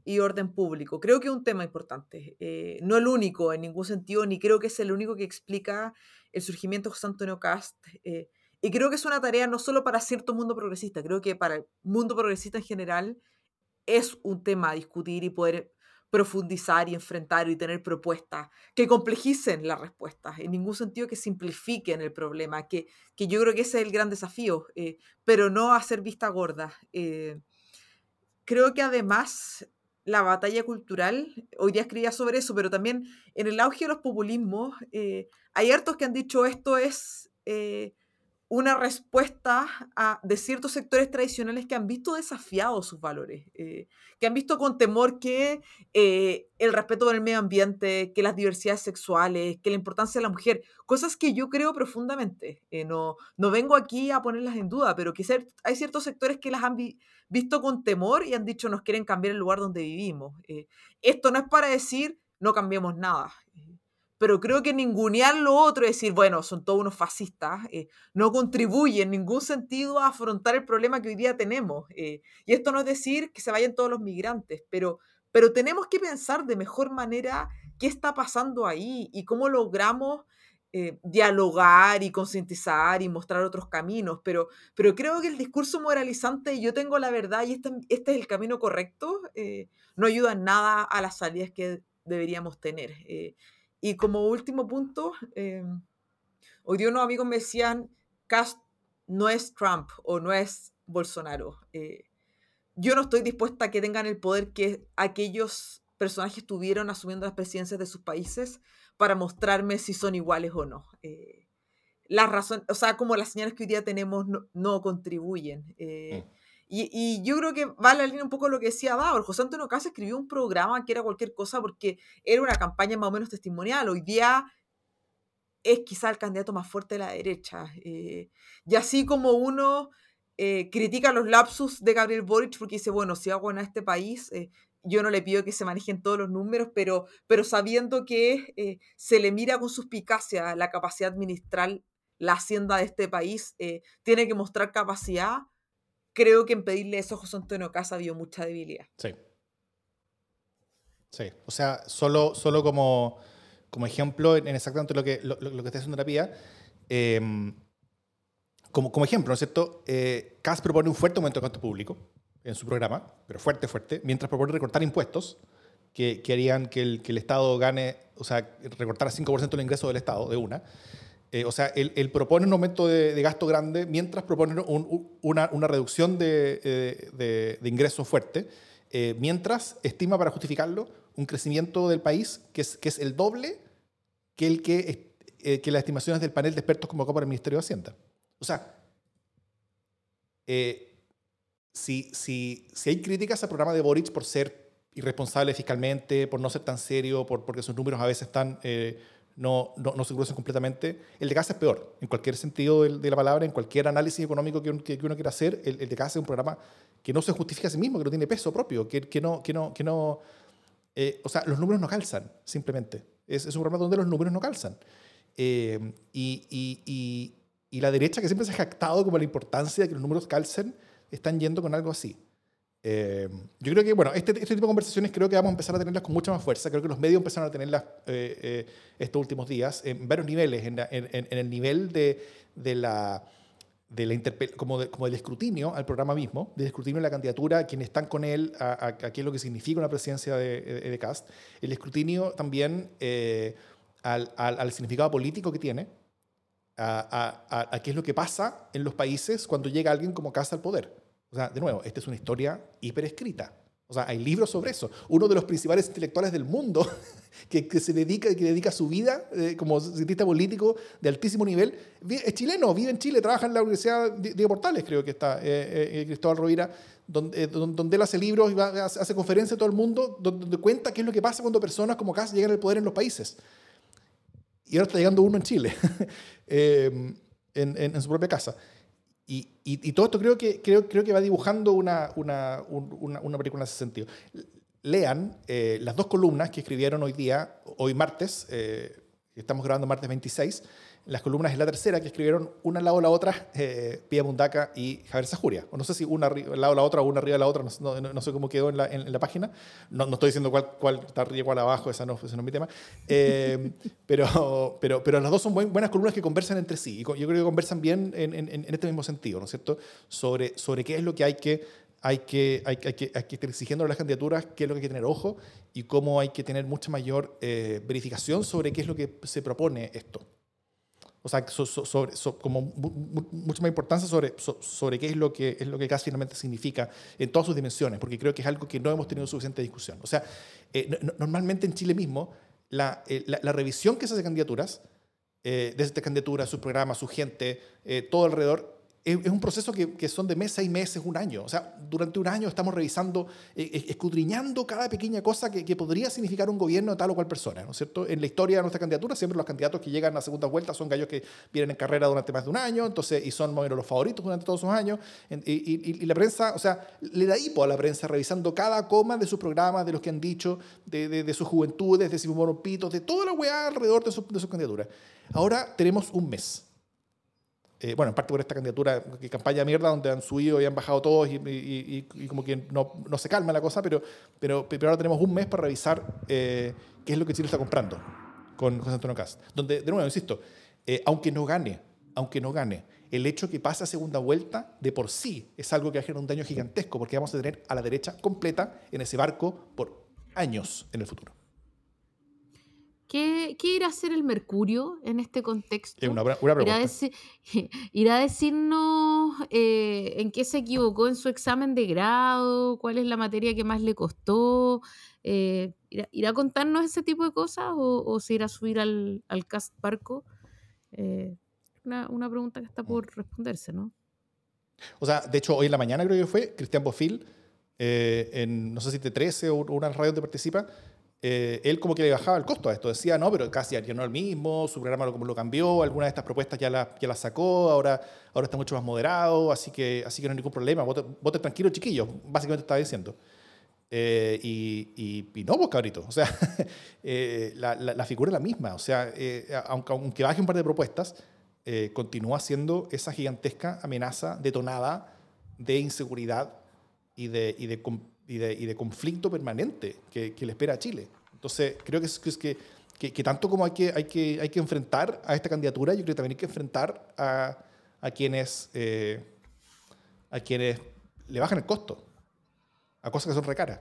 y orden público. Creo que es un tema importante. Eh, no el único en ningún sentido, ni creo que es el único que explica el surgimiento de José Antonio Cast. Eh, y creo que es una tarea no solo para cierto mundo progresista, creo que para el mundo progresista en general es un tema a discutir y poder profundizar y enfrentar y tener propuestas que complejicen las respuestas, en ningún sentido que simplifiquen el problema, que, que yo creo que ese es el gran desafío, eh, pero no hacer vista gorda. Eh, creo que además la batalla cultural, hoy día escribía sobre eso, pero también en el auge de los populismos, eh, hay hartos que han dicho esto es una respuesta a, de ciertos sectores tradicionales que han visto desafiados sus valores, eh, que han visto con temor que eh, el respeto del medio ambiente, que las diversidades sexuales, que la importancia de la mujer, cosas que yo creo profundamente. Eh, no, no vengo aquí a ponerlas en duda, pero que hay ciertos sectores que las han visto con temor y han dicho nos quieren cambiar el lugar donde vivimos. esto no es para decir no cambiemos nada pero creo que ningunear lo otro, es decir, bueno, son todos unos fascistas, eh, no contribuye en ningún sentido a afrontar el problema que hoy día tenemos. Eh, y esto no es decir que se vayan todos los migrantes, pero, pero tenemos que pensar de mejor manera qué está pasando ahí y cómo logramos eh, dialogar y concientizar y mostrar otros caminos, pero, pero creo que el discurso moralizante, yo tengo la verdad y este, este es el camino correcto, eh, no ayuda en nada a las salidas que deberíamos tener. Eh, y como último punto, hoy día unos amigos me decían, Cast no es Trump o no es Bolsonaro. yo no estoy dispuesta a que tengan el poder que aquellos personajes tuvieron asumiendo las presidencias de sus países para mostrarme si son iguales o no. Eh, las razones, o sea, como las señales que hoy día tenemos no, contribuyen. Eh, mm. Y, yo creo que va a la línea un poco lo que decía Bauer. José Antonio Casa escribió un programa que era cualquier cosa porque era una campaña más o menos testimonial. Hoy día es quizá el candidato más fuerte de la derecha. Eh, y así como uno critica los lapsus de Gabriel Boric porque dice, bueno, si hago en este país, yo no le pido que se manejen todos los números, pero, pero sabiendo que eh, se le mira con suspicacia la capacidad administrar la hacienda de este país, eh, tiene que mostrar capacidad, creo que en pedirle eso a José Antonio Casa vio mucha debilidad. Sí. Sí, o sea, solo, solo como, como ejemplo en exactamente lo que, lo, que está haciendo Terapia, em, como, como ejemplo, ¿no es cierto? Eh, propone un fuerte aumento de gasto público, en su programa, pero fuerte, fuerte, mientras propone recortar impuestos que, que harían que el, que el, Estado gane, o sea, recortar 5% el ingreso del Estado de una. Eh, o sea, él, propone un aumento de, gasto grande mientras propone una, una, reducción de, eh, de, ingresos fuerte, eh, mientras estima para justificarlo un crecimiento del país que es, que es el doble que, el que, que las estimaciones del panel de expertos convocado por el Ministerio de Hacienda. O sea, eh, si, si, si hay críticas al programa de Boric por ser irresponsable fiscalmente, por no ser tan serio, por, porque sus números a veces están, eh, no, no, no, se cruzan completamente, el de casa es peor, en cualquier sentido de, la palabra, en cualquier análisis económico que, que, uno quiera hacer, el, el, de casa es un programa que no se justifica a sí mismo, que no tiene peso propio, que, no... Que no, que no eh, o sea, los números no calzan, simplemente. Es, un programa donde los números no calzan. Eh, y, y, y, y la derecha, que siempre se ha jactado como la importancia de que los números calcen, están yendo con algo así. Eh, yo creo que, bueno, este, este, tipo de conversaciones creo que vamos a empezar a tenerlas con mucha más fuerza. Creo que los medios empezaron a tenerlas eh, eh, estos últimos días en varios niveles, en, en, el nivel de, de la de la como, como del escrutinio al programa mismo, del escrutinio de la candidatura, a quienes están con él, a, a, qué es lo que significa una presidencia de, de, Cast, el escrutinio también al, al, al, significado político que tiene, a, a, qué es lo que pasa en los países cuando llega alguien como Cast al poder. O sea, de nuevo, esta es una historia hiperescrita. O sea, hay libros sobre eso. Uno de los principales intelectuales del mundo que, que se dedica, que dedica su vida eh, como cientista político de altísimo nivel, es chileno, vive en Chile, trabaja en la Universidad de Portales, creo que está, eh, eh, Cristóbal Rovira, donde, donde, él hace libros y va, hace conferencias a todo el mundo, donde, cuenta qué es lo que pasa cuando personas como Kass llegan al poder en los países. Y ahora está llegando uno en Chile, en, en, en su propia casa. Y, todo esto creo que, creo, creo que va dibujando una, una, una, una película en ese sentido. Lean eh, las dos columnas que escribieron hoy día, hoy martes, eh, estamos grabando martes 26, las columnas es la tercera que escribieron una al lado de la otra, eh, Pia Mundaca y Javier Sajuria. O no sé si una al lado de la otra o una arriba de la otra, no, no, sé cómo quedó en la, en, la página. No, no, estoy diciendo cuál, cuál está arriba, cuál abajo, esa no, ese no es mi tema. Eh, pero, pero, pero las dos son buenas columnas que conversan entre sí. Y yo creo que conversan bien en, en, este mismo sentido, ¿no es cierto? Sobre, sobre qué es lo que hay que hay que, hay, hay, que, hay que estar exigiendo a las candidaturas qué es lo que hay que tener ojo y cómo hay que tener mucha mayor eh, verificación sobre qué es lo que se propone esto. O sea, sobre, como mucha más importancia sobre, sobre qué es lo que es lo que CAS finalmente significa en todas sus dimensiones, porque creo que es algo que no hemos tenido suficiente discusión. O sea, eh, normalmente en Chile mismo, la, eh, la, la, revisión que se hace de candidaturas, eh, de estas candidaturas, sus programas, su gente, todo alrededor, es, un proceso que, son de meses, seis meses, un año. O sea, durante un año estamos revisando, eh, eh, escudriñando cada pequeña cosa que, podría significar un gobierno de tal o cual persona, ¿no es cierto? En la historia de nuestra candidatura, siempre los candidatos que llegan a segunda vuelta son gallos que vienen en carrera durante más de un año, entonces, y son más los favoritos durante todos esos años. Y, y, la prensa, o sea, le da hipo a la prensa revisando cada coma de sus programas, de los que han dicho, de, de, de sus juventudes, de sus monopitos, de toda la weá alrededor de su, de su candidatura. Ahora tenemos un mes eh, bueno, en parte por esta candidatura, que campaña mierda, donde han subido y han bajado todos y, como que no, se calma la cosa, pero, pero, pero ahora tenemos un mes para revisar eh, qué es lo que Chile está comprando con José Antonio Cast. Donde, de nuevo, insisto, eh, aunque no gane, aunque no gane, el hecho que pase a segunda vuelta de por sí es algo que va a generar un daño gigantesco, porque vamos a tener a la derecha completa en ese barco por años en el futuro. ¿Qué, irá a hacer el Mercurio en este contexto? Una, pregunta. ¿Irá a, decirnos eh, en qué se equivocó en su examen de grado? ¿Cuál es la materia que más le costó? Eh, ¿irá, a contarnos ese tipo de cosas o, se irá a subir al, al cast barco? Eh, una, pregunta que está mm. por responderse, ¿no? O sea, de hecho, hoy en la mañana creo que fue, Cristian Bofil, en no sé si T13 o una radio donde participa, eh, él como que le bajaba el costo a esto. Decía, no, pero casi ya no el mismo, su programa lo, lo cambió, algunas de estas propuestas ya las ya la sacó, ahora, ahora está mucho más moderado, así que, así que no hay ningún problema. Vote, tranquilo, chiquillos, básicamente estaba diciendo. Eh, y, y, no, pues cabrito. O sea, eh, la, la, figura es la misma. O sea, aunque, aunque baje un par de propuestas, continúa siendo esa gigantesca amenaza detonada de inseguridad y de, y de y de, y de conflicto permanente que, que, le espera a Chile. Entonces, creo que es, que, que, que, tanto como hay que, hay, que, hay que enfrentar a esta candidatura, yo creo que también hay que enfrentar a, a quienes, eh, a quienes le bajan el costo, a cosas que son recaras.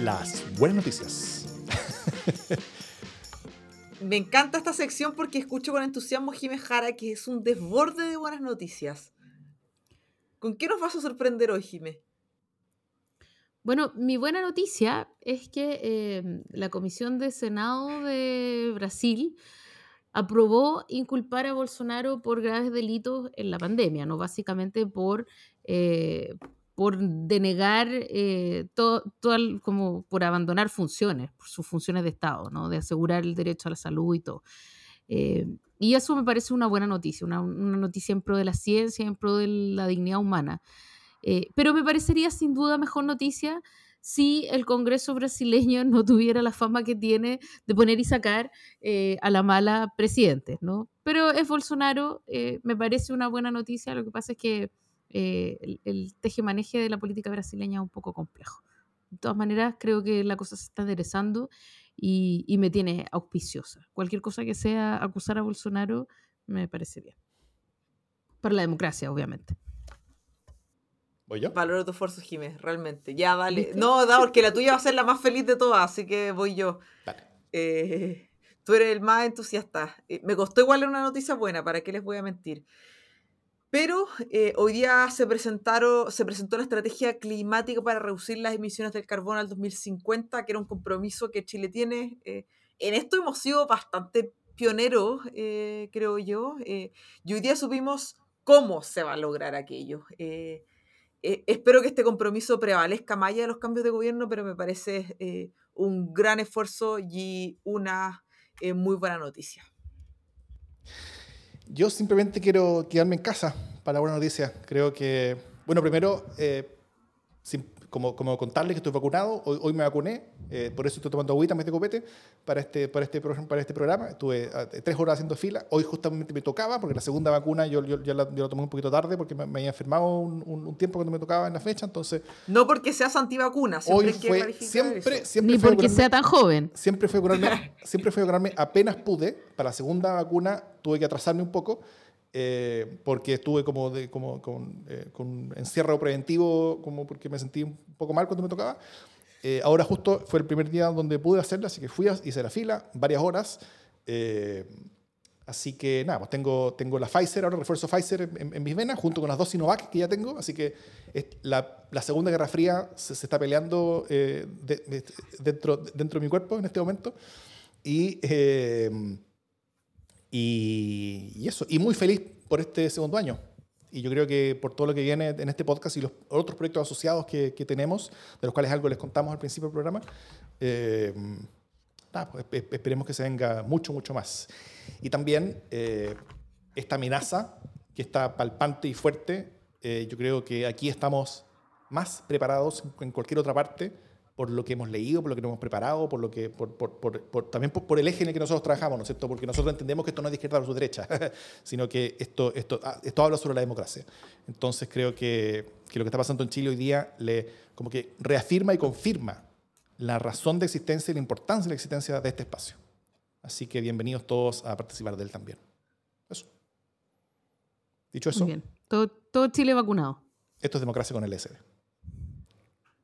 Las buenas noticias. Me encanta esta sección porque escucho con entusiasmo Jiménez Jara, que es un desborde de buenas noticias. ¿Con qué nos vas a sorprender hoy, Jiménez? Bueno, mi buena noticia es que em, la Comisión de Senado de Brasil aprobó inculpar a Bolsonaro por graves delitos en la pandemia, ¿no? Básicamente por, eh, por denegar eh, todo, como por abandonar funciones, sus funciones de Estado, ¿no? de asegurar el derecho a la salud y todo. Eh, y eso me parece una buena noticia, una, noticia en pro de la ciencia, en pro de la dignidad humana. Eh, pero me parecería sin duda mejor noticia si el Congreso brasileño no tuviera la fama que tiene de poner y sacar a la mala presidente, ¿no? Pero es Bolsonaro, me parece una buena noticia, lo que pasa es que eh, el, el teje-maneje de la política brasileña es un poco complejo. De todas maneras, creo que la cosa se está enderezando y, y, me tiene auspiciosa. Cualquier cosa que sea acusar a Bolsonaro me parece bien. Para la democracia, obviamente. ¿Voy yo? Valoro tu esfuerzo, Jiménez, realmente. Ya, dale. No, da, porque la tuya va a ser la más feliz de todas, así que voy yo. Dale. Eh, tú eres el más entusiasta. Eh, me costó igual una noticia buena, ¿para qué les voy a mentir? Pero eh, hoy día se, presentaron, se presentó la estrategia climática para reducir las emisiones del carbono al 2050, que era un compromiso que Chile tiene. Eh, en esto hemos sido bastante pioneros, eh, creo yo. y hoy día supimos cómo se va a lograr aquello. espero que este compromiso prevalezca más allá de los cambios de gobierno, pero me parece un gran esfuerzo y una muy buena noticia. Yo simplemente quiero quedarme en casa para buena noticia. Creo que, bueno, primero, eh, como, como contarles que estoy vacunado, hoy, hoy me vacuné, eh, por eso estoy tomando agüita de copete para este, para, este, para este programa. Estuve ah, tres horas haciendo fila, hoy justamente me tocaba, porque la segunda vacuna yo, yo, yo, la, tomé un poquito tarde porque me, había enfermado un, un, tiempo cuando me tocaba en la fecha, entonces... No porque seas antivacuna, siempre hoy fue, siempre, siempre Ni porque sea tan joven. Siempre fue, vacunarme, siempre fue vacunarme apenas pude, para la segunda vacuna tuve que atrasarme un poco, eh, porque estuve como, de, como con, eh, con, encierro preventivo, como porque me sentí un poco mal cuando me tocaba. Eh, ahora justo fue el primer día donde pude hacerla, así que fui, hice la fila, varias horas. Así que nada, pues tengo, tengo la Pfizer, ahora refuerzo Pfizer en, mis venas, junto con las dos Sinovac que ya tengo. Así que la, Segunda Guerra Fría se, está peleando eh, dentro, dentro de mi cuerpo en este momento. Eh, y, y, eso, y muy feliz por este segundo año. Y yo creo que por todo lo que viene en este podcast y los otros proyectos asociados que, que tenemos, de los cuales algo les contamos al principio del programa, eh, pues, esperemos que se venga mucho, mucho más. Y también eh, esta amenaza que está palpante y fuerte, eh, yo creo que aquí estamos más preparados que en cualquier otra parte por lo que hemos leído, por lo que nos hemos preparado, por lo que, por, por, por, también por, el eje en el que nosotros trabajamos, ¿no es cierto? Porque nosotros entendemos que esto no es de izquierda su derecha, sino que esto, esto, ah, esto habla sobre la democracia. Entonces creo que, que, lo que está pasando en Chile hoy día le, como que reafirma y confirma la razón de existencia y la importancia de la existencia de este espacio. Así que bienvenidos todos a participar de él también. Eso. Dicho eso. bien. Todo, todo Chile vacunado. Esto es democracia con el SD.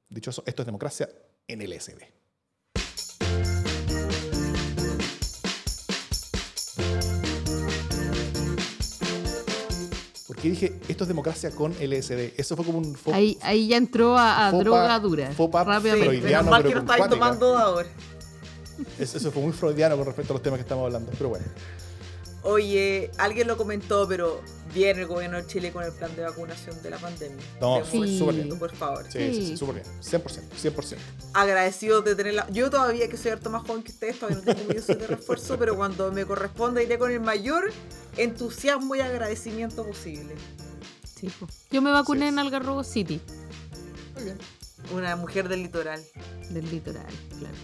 Dicho eso, esto es democracia en el SD. qué dije esto es democracia con LSD? Eso fue como un. ahí, ahí ya entró a, droga dura. Fopa rápidamente. freudiano. Mal que no estáis tomando ahora. Eso, eso fue muy freudiano con respecto a los temas que estamos hablando, pero bueno. Oye, alguien lo comentó, pero viene el gobierno de Chile con el plan de vacunación de la pandemia. No, súper bien. Por favor. Sí, sí, súper bien. 100%, 100%. Agradecido de tenerla. Yo todavía, que soy harto más joven que ustedes, todavía no tengo medios de refuerzo, pero cuando me corresponda iré con el mayor entusiasmo y agradecimiento posible. Sí, Yo me vacuné en Algarrobo City. Muy bien. Una mujer del litoral. Del litoral, claro.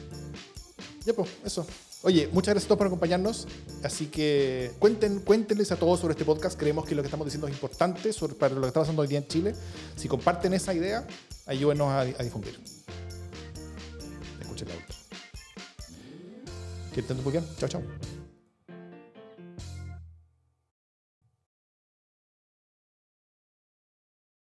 Ya, pues, eso. Oye, muchas gracias a todos por acompañarnos. Así que cuenten, cuéntenles a todos sobre este podcast. Creemos que lo que estamos diciendo es importante sobre, para lo que está pasando hoy día en Chile. Si comparten esa idea, ayúdenos a, difundir. Escuchen la otra. Que estén muy bien. Chao, chao.